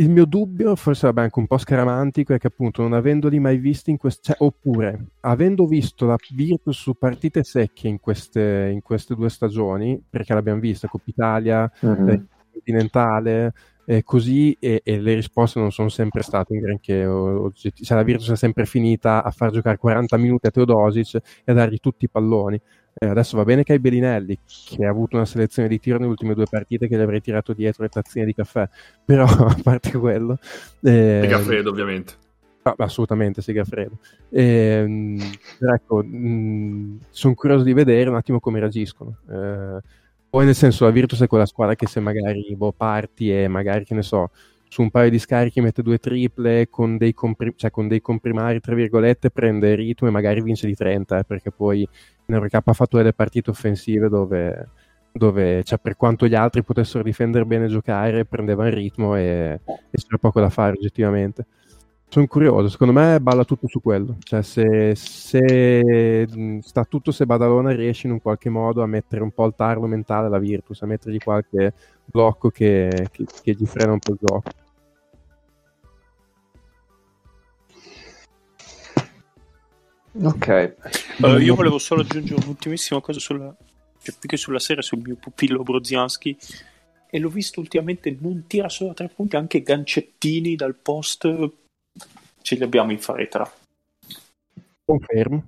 [SPEAKER 5] il, mio dubbio, forse vabbè, anche un po' scaramantico, è che appunto non avendoli mai visti in queste, cioè, oppure avendo visto la Virtus su partite secche in queste, in queste due stagioni, perché l'abbiamo vista Coppa Italia,
[SPEAKER 2] Mhm.
[SPEAKER 5] eh, continentale, eh, così e, e le risposte non sono sempre state un granché oggetti- cioè la Virtus è sempre finita a far giocare 40 minuti a Teodosic e a dargli tutti i palloni. Eh, adesso va bene che hai Bellinelli, che ha avuto una selezione di tiro nelle ultime due partite che gli avrei tirato dietro le tazzine di caffè, però a parte quello... eh,
[SPEAKER 1] Mega freddo, ovviamente.
[SPEAKER 5] Ah, assolutamente, Segafredo. Però ecco, sono curioso di vedere un attimo come reagiscono. Eh, poi nel senso, la Virtus è quella squadra che se magari boh, parti e magari, che ne so, su un paio di scarichi mette due triple con dei, compri- cioè, con dei comprimari, tra virgolette, prende ritmo e magari vince di 30, eh, perché poi in Eurocup ha fatto delle partite offensive dove, dove cioè, per quanto gli altri potessero difendere bene e giocare, prendeva il ritmo e, e c'era poco da fare oggettivamente. Sono curioso, secondo me balla tutto su quello. Cioè, se, se sta tutto se Badalona riesce in un qualche modo a mettere un po' il tarlo mentale alla Virtus, a mettergli qualche blocco che, che- che gli frena un po' il gioco.
[SPEAKER 2] Ok.
[SPEAKER 4] Eh, io volevo solo aggiungere un'ultimissima cosa sulla, cioè, più che sulla serie, sul mio pupillo Brozianski. E l'ho visto ultimamente, non tira solo a tre punti, anche gancettini dal post. Ce li abbiamo in faretra.
[SPEAKER 5] Confermo.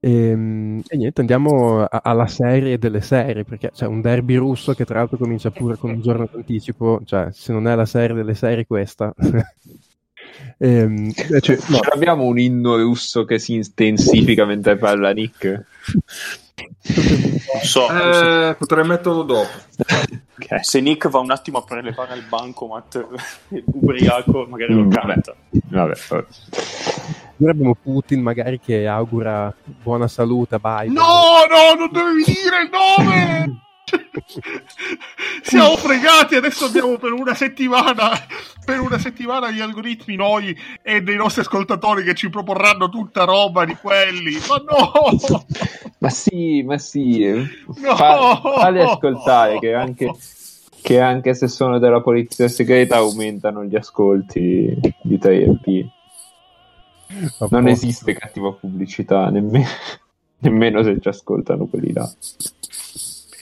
[SPEAKER 5] Ehm, E, niente, andiamo a- alla serie delle serie, perché c'è un derby russo che tra l'altro comincia pure con un giorno d'anticipo, cioè se non è la serie delle serie questa. Ehm,
[SPEAKER 2] Cioè,
[SPEAKER 5] no,
[SPEAKER 2] ce l'abbiamo un inno russo che si intensifica mentre parla Nick.
[SPEAKER 4] Non so,
[SPEAKER 1] Eh, potrei metterlo dopo.
[SPEAKER 2] Ok.
[SPEAKER 4] se Nick va un attimo a prelevare al bancomat ubriaco, magari lo
[SPEAKER 2] Mm,
[SPEAKER 4] canta.
[SPEAKER 2] Vabbè, vabbè.
[SPEAKER 5] Noi abbiamo Putin magari che augura buona salute a Biden.
[SPEAKER 3] No, no, non dovevi dire il nome! Siamo fregati, adesso abbiamo per una settimana per una settimana gli algoritmi noi e dei nostri ascoltatori che ci proporranno tutta roba di quelli. Ma no!
[SPEAKER 2] Ma sì, ma sì.
[SPEAKER 3] No!
[SPEAKER 2] Fa- Falli ascoltare che anche, che anche se sono della polizia segreta aumentano gli ascolti di 3MP.
[SPEAKER 5] A
[SPEAKER 2] Non esiste cattiva pubblicità, nemmeno, nemmeno se ci ascoltano quelli là.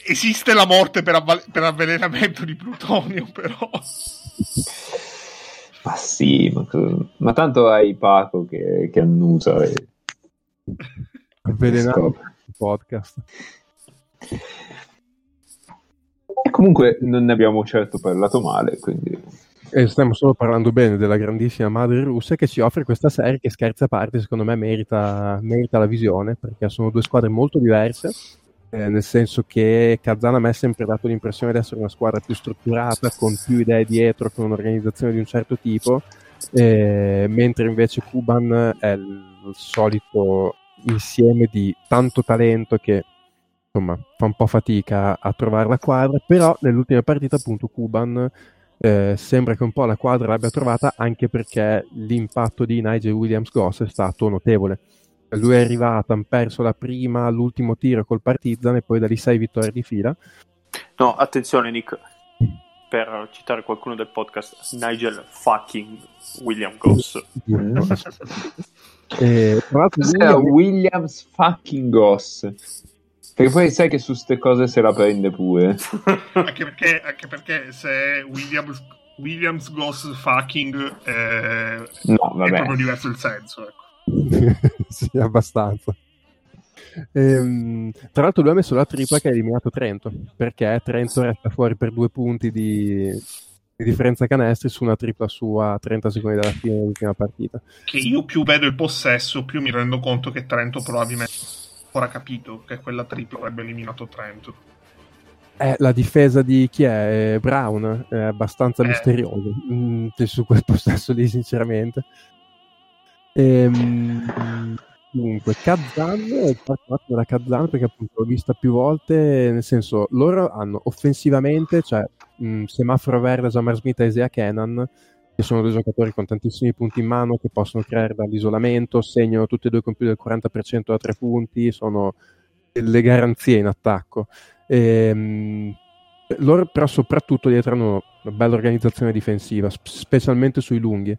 [SPEAKER 3] Esiste la morte per, avval- per avvelenamento di plutonio, però.
[SPEAKER 2] Ma sì, ma, ma tanto hai Paco che, che annusa e
[SPEAKER 5] il podcast.
[SPEAKER 2] E comunque non ne abbiamo certo parlato male, quindi
[SPEAKER 5] E stiamo solo parlando bene della grandissima madre russa che ci offre questa serie che scherza a parte, secondo me merita, merita la visione perché sono due squadre molto diverse, eh, nel senso che Kazan a me ha sempre dato l'impressione di essere una squadra più strutturata, con più idee dietro, con un'organizzazione di un certo tipo, eh, mentre invece Kuban è il solito insieme di tanto talento che insomma fa un po' fatica a trovare la quadra, però nell'ultima partita appunto Kuban eh, sembra che un po' la quadra l'abbia trovata anche perché l'impatto di Nigel Williams Goss è stato notevole. Lui è arrivato, hanno perso la prima, l'ultimo tiro col Partizan e poi da lì sei vittorie di fila.
[SPEAKER 4] No, attenzione Nick, per citare qualcuno del podcast, Nigel fucking William Goss.
[SPEAKER 2] e, tra l'altro, William... Williams fucking Goss. Perché poi sai che su queste cose se la prende pure.
[SPEAKER 3] anche, perché, anche perché se Williams, Williams Goss fucking eh, no, vabbè. è proprio diverso il senso. Ecco.
[SPEAKER 5] sì, abbastanza. Ehm, tra l'altro lui ha messo la tripla che ha eliminato Trento, perché Trento resta fuori per due punti di, di differenza canestri su una tripla sua a 30 secondi dalla fine dell'ultima partita.
[SPEAKER 3] Che io più vedo il possesso, più mi rendo conto che Trento probabilmente ora capito che quella tripla avrebbe eliminato Trento.
[SPEAKER 5] Eh, la difesa di chi è? Brown è abbastanza eh. misteriosa mm, su quel possesso lì, sinceramente. Ehm, Comunque, Kazan, parto della Kazan perché appunto l'ho vista più volte, nel senso, loro hanno offensivamente, cioè mh, semaforo verde, Jamar Smith e Isaiah Kenan, che sono due giocatori con tantissimi punti in mano che possono creare dall'isolamento, segnano tutti e due con più del 40% da tre punti, sono delle garanzie in attacco. E, mh, loro però soprattutto dietro hanno una bella organizzazione difensiva, specialmente sui lunghi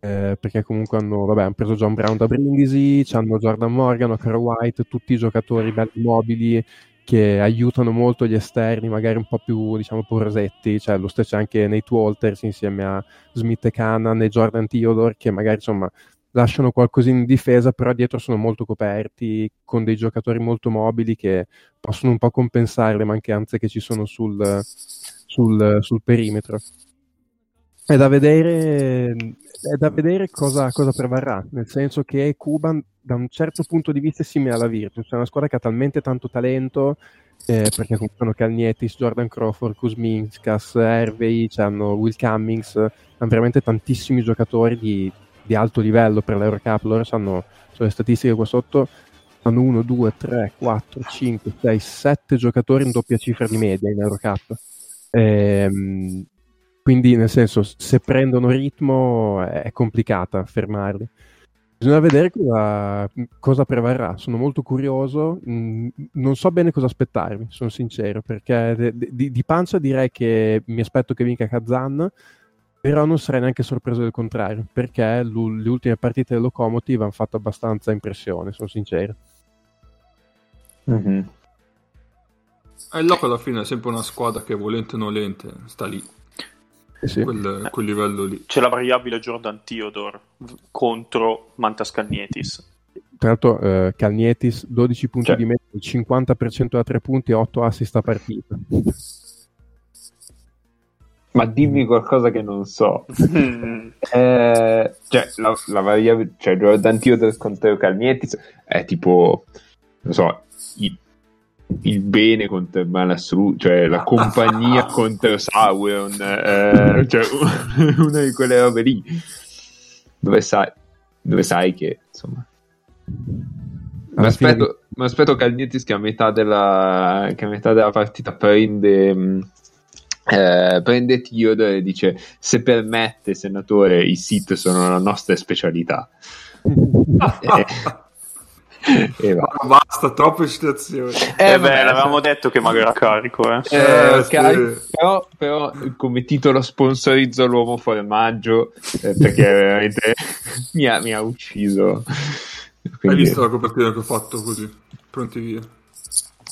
[SPEAKER 5] eh, perché comunque hanno, vabbè, hanno preso John Brown da Brindisi, hanno Jordan Morgan, Caro White, tutti i giocatori belli mobili che aiutano molto gli esterni, magari un po' più, diciamo, porosetti, cioè lo stesso anche Nate Walters insieme a Smith e Cannon e Jordan Theodore, che magari, insomma, lasciano qualcosina in difesa, però dietro sono molto coperti, con dei giocatori molto mobili che possono un po' compensare le mancanze che ci sono sul, sul, sul perimetro. È da vedere, è da vedere cosa, cosa, prevarrà, nel senso che Cuban da un certo punto di vista è simile alla Virtus, è una squadra che ha talmente tanto talento, eh, perché hanno Calnietis, Jordan Crawford, Kuzminskas, Hervey, hanno Will Cummings, hanno veramente tantissimi giocatori di, di alto livello per l'Eurocup, loro sanno, sono le statistiche qua sotto, hanno 1, 2, 3, 4, 5, 6, 7 giocatori in doppia cifra di media in Eurocup. Ehm, quindi, nel senso, se prendono ritmo è complicata fermarli. Bisogna vedere cosa, cosa prevarrà. Sono molto curioso. Non so bene cosa aspettarmi, sono sincero, perché di, di pancia direi che mi aspetto che vinca Kazan, però non sarei neanche sorpreso del contrario, perché le ultime partite del Locomotive hanno fatto abbastanza impressione, sono sincero.
[SPEAKER 1] Mm-hmm. il Loco alla fine è sempre una squadra che volente o nolente sta lì
[SPEAKER 5] sì.
[SPEAKER 1] quel, quel, livello lì.
[SPEAKER 4] C'è la variabile Jordan Theodore contro Mantas Calnietis.
[SPEAKER 5] Tra l'altro, eh, Calnietis 12 punti cioè. di media, 50% da 3 punti e 8 assist a partita.
[SPEAKER 2] Ma dimmi qualcosa che non so. eh, cioè, la, la variabile, cioè Jordan Theodore contro Calnietis è tipo, non so, i, il bene contro il male assoluto, cioè la compagnia contro Sauron, eh, cioè una di quelle robe lì, dove sai, dove sai che insomma. Mi aspetto, mi aspetto Calnietis che a metà della, che a metà della partita prende, mm, eh, prende Theodore e dice se permette senatore i sit sono la nostra specialità. eh,
[SPEAKER 1] e va. basta, troppe citazioni.
[SPEAKER 4] Eh, eh beh, l'avevamo detto che magari era carico. Eh.
[SPEAKER 2] Eh, sì. carico però, però, come titolo sponsorizzo l'uomo formaggio eh, perché veramente mi ha, mi ha ucciso.
[SPEAKER 1] Quindi... Hai visto la copertina che ho fatto così? Pronti via.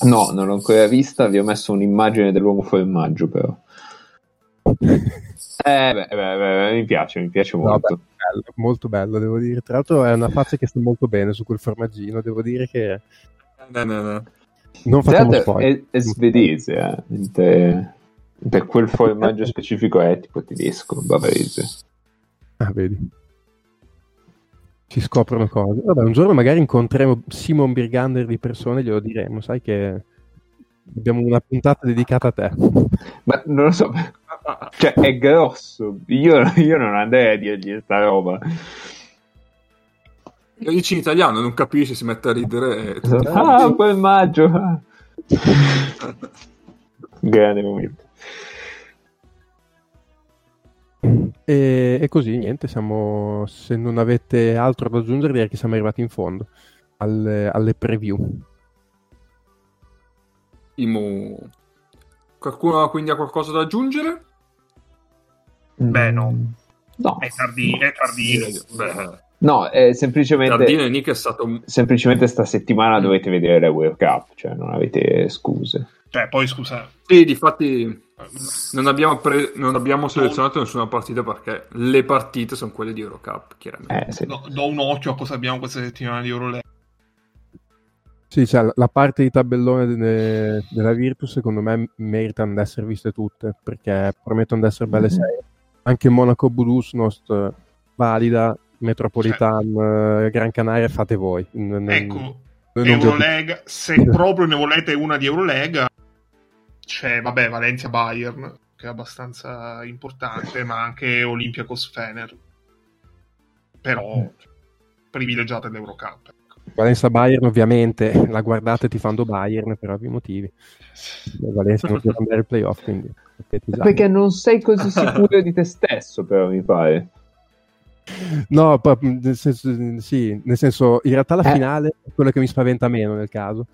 [SPEAKER 2] No, non l'ho ancora vista, vi ho messo un'immagine dell'uomo formaggio però. Eh, beh, beh, beh, mi piace, mi piace molto. No,
[SPEAKER 5] bello, molto bello, devo dire. Tra l'altro è una faccia che sta molto bene su quel formaggino, devo dire che...
[SPEAKER 1] No, no, no.
[SPEAKER 5] Non facciamo spoiler.
[SPEAKER 2] È, è svedese, eh. mentre quel formaggio specifico è tipo tedesco, bavarese.
[SPEAKER 5] Ah, vedi. Si scoprono cose. Vabbè, un giorno magari incontreremo Simon Birgander di persone e glielo diremo, sai che abbiamo una puntata dedicata a te.
[SPEAKER 2] Ma non lo so, cioè, è grosso. Io, io non andrei a dirgli sta roba.
[SPEAKER 1] Lo dici in italiano, non capisci, si mette a ridere.
[SPEAKER 2] Ah, quel maggio. Grande momento.
[SPEAKER 5] E, e, così, niente, siamo, se non avete altro da aggiungere direi che siamo arrivati in fondo. alle, alle preview.
[SPEAKER 1] Imo... Qualcuno quindi ha qualcosa da aggiungere?
[SPEAKER 3] Beh, no.
[SPEAKER 2] Mm, No,
[SPEAKER 3] È, tardi- è tardino.
[SPEAKER 1] Beh,
[SPEAKER 2] no è semplicemente,
[SPEAKER 1] Tardino e Nick è stato...
[SPEAKER 2] semplicemente sta settimana dovete vedere la World Cup, cioè non avete scuse.
[SPEAKER 3] Cioè, poi scusa,
[SPEAKER 1] Sì, difatti non abbiamo, pre- non abbiamo selezionato nessuna partita perché le partite sono quelle di Eurocup, chiaramente.
[SPEAKER 2] Eh, sì.
[SPEAKER 3] do, do un occhio a cosa abbiamo questa settimana di Eurolega.
[SPEAKER 5] Sì, cioè, la parte di tabellone de- della Virtus secondo me meritano di essere viste tutte perché promettono di essere belle
[SPEAKER 2] Mhm.
[SPEAKER 5] serie. Anche Monaco Budusnost eh, valida, Metropolitan, eh, Gran Canaria fate voi. N-
[SPEAKER 3] Ecco, Eurolega, se proprio ne volete una di Eurolega, c'è, vabbè, Valencia-Bayern, che è abbastanza importante, ma anche Olympiacos Fener. Però privilegiate l'Eurocup. ecco.
[SPEAKER 5] Valencia Bayern ovviamente la guardate tifando Bayern per ovvi motivi. Valencia non può andare ai playoff, quindi.
[SPEAKER 2] Perché non sei così sicuro di te stesso, però mi pare.
[SPEAKER 5] No, nel senso, sì, nel senso, in realtà la
[SPEAKER 2] Eh.
[SPEAKER 5] finale è quello che mi spaventa meno nel caso.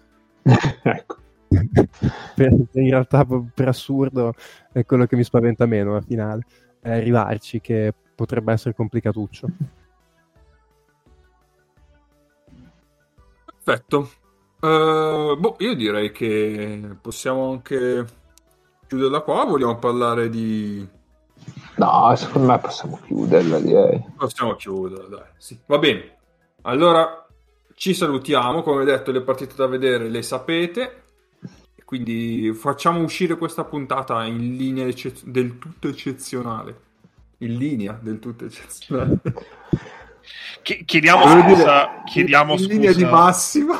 [SPEAKER 2] ecco.
[SPEAKER 5] Per- in realtà, per assurdo, è quello che mi spaventa meno la finale. È arrivarci, che potrebbe essere complicatuccio.
[SPEAKER 1] Perfetto. Eh, boh, io direi che possiamo anche chiuderla qua. Vogliamo parlare di...
[SPEAKER 2] No, secondo me possiamo chiuderla, direi.
[SPEAKER 1] Possiamo chiudere, dai. Sì, va bene. Allora, ci salutiamo. Come detto, le partite da vedere le sapete. Quindi facciamo uscire questa puntata in linea ecce- del tutto eccezionale. In linea del tutto eccezionale.
[SPEAKER 3] Chi- chiediamo
[SPEAKER 1] dire,
[SPEAKER 3] scusa, chiediamo
[SPEAKER 1] in
[SPEAKER 3] scusa,
[SPEAKER 1] linea di massima.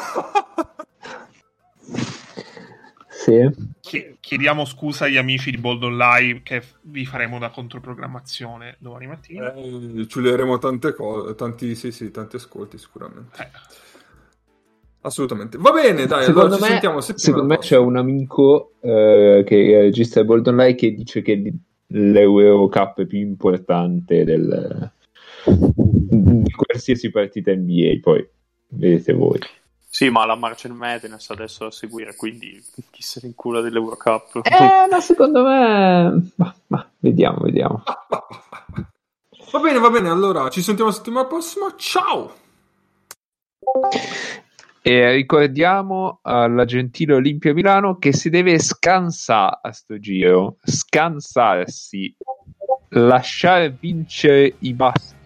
[SPEAKER 2] Sì.
[SPEAKER 3] chi- chiediamo scusa agli amici di Bold Live che f- vi faremo da controprogrammazione domani mattina.
[SPEAKER 1] Eh, ciuleremo tante cose, tanti, sì, sì, tanti ascolti sicuramente.
[SPEAKER 3] Eh,
[SPEAKER 1] Assolutamente. Va bene, dai,
[SPEAKER 2] secondo,
[SPEAKER 1] allora ci
[SPEAKER 2] me,
[SPEAKER 1] sentiamo
[SPEAKER 2] secondo me c'è un amico eh, che registra il Bold Online che dice che di- l'Eurocup è più importante del, di qualsiasi partita NBA. Poi vedete voi.
[SPEAKER 4] Sì, ma la Marcel Madness adesso da seguire, quindi chi se ne incula dell'Eurocup.
[SPEAKER 2] Eh, ma secondo me. Ma, ma vediamo, vediamo.
[SPEAKER 1] Va bene, va bene, allora ci sentiamo la settimana prossima. Ciao!
[SPEAKER 2] E ricordiamo alla gentile Olimpia Milano che si deve scansare a sto giro, scansarsi, lasciare vincere i basket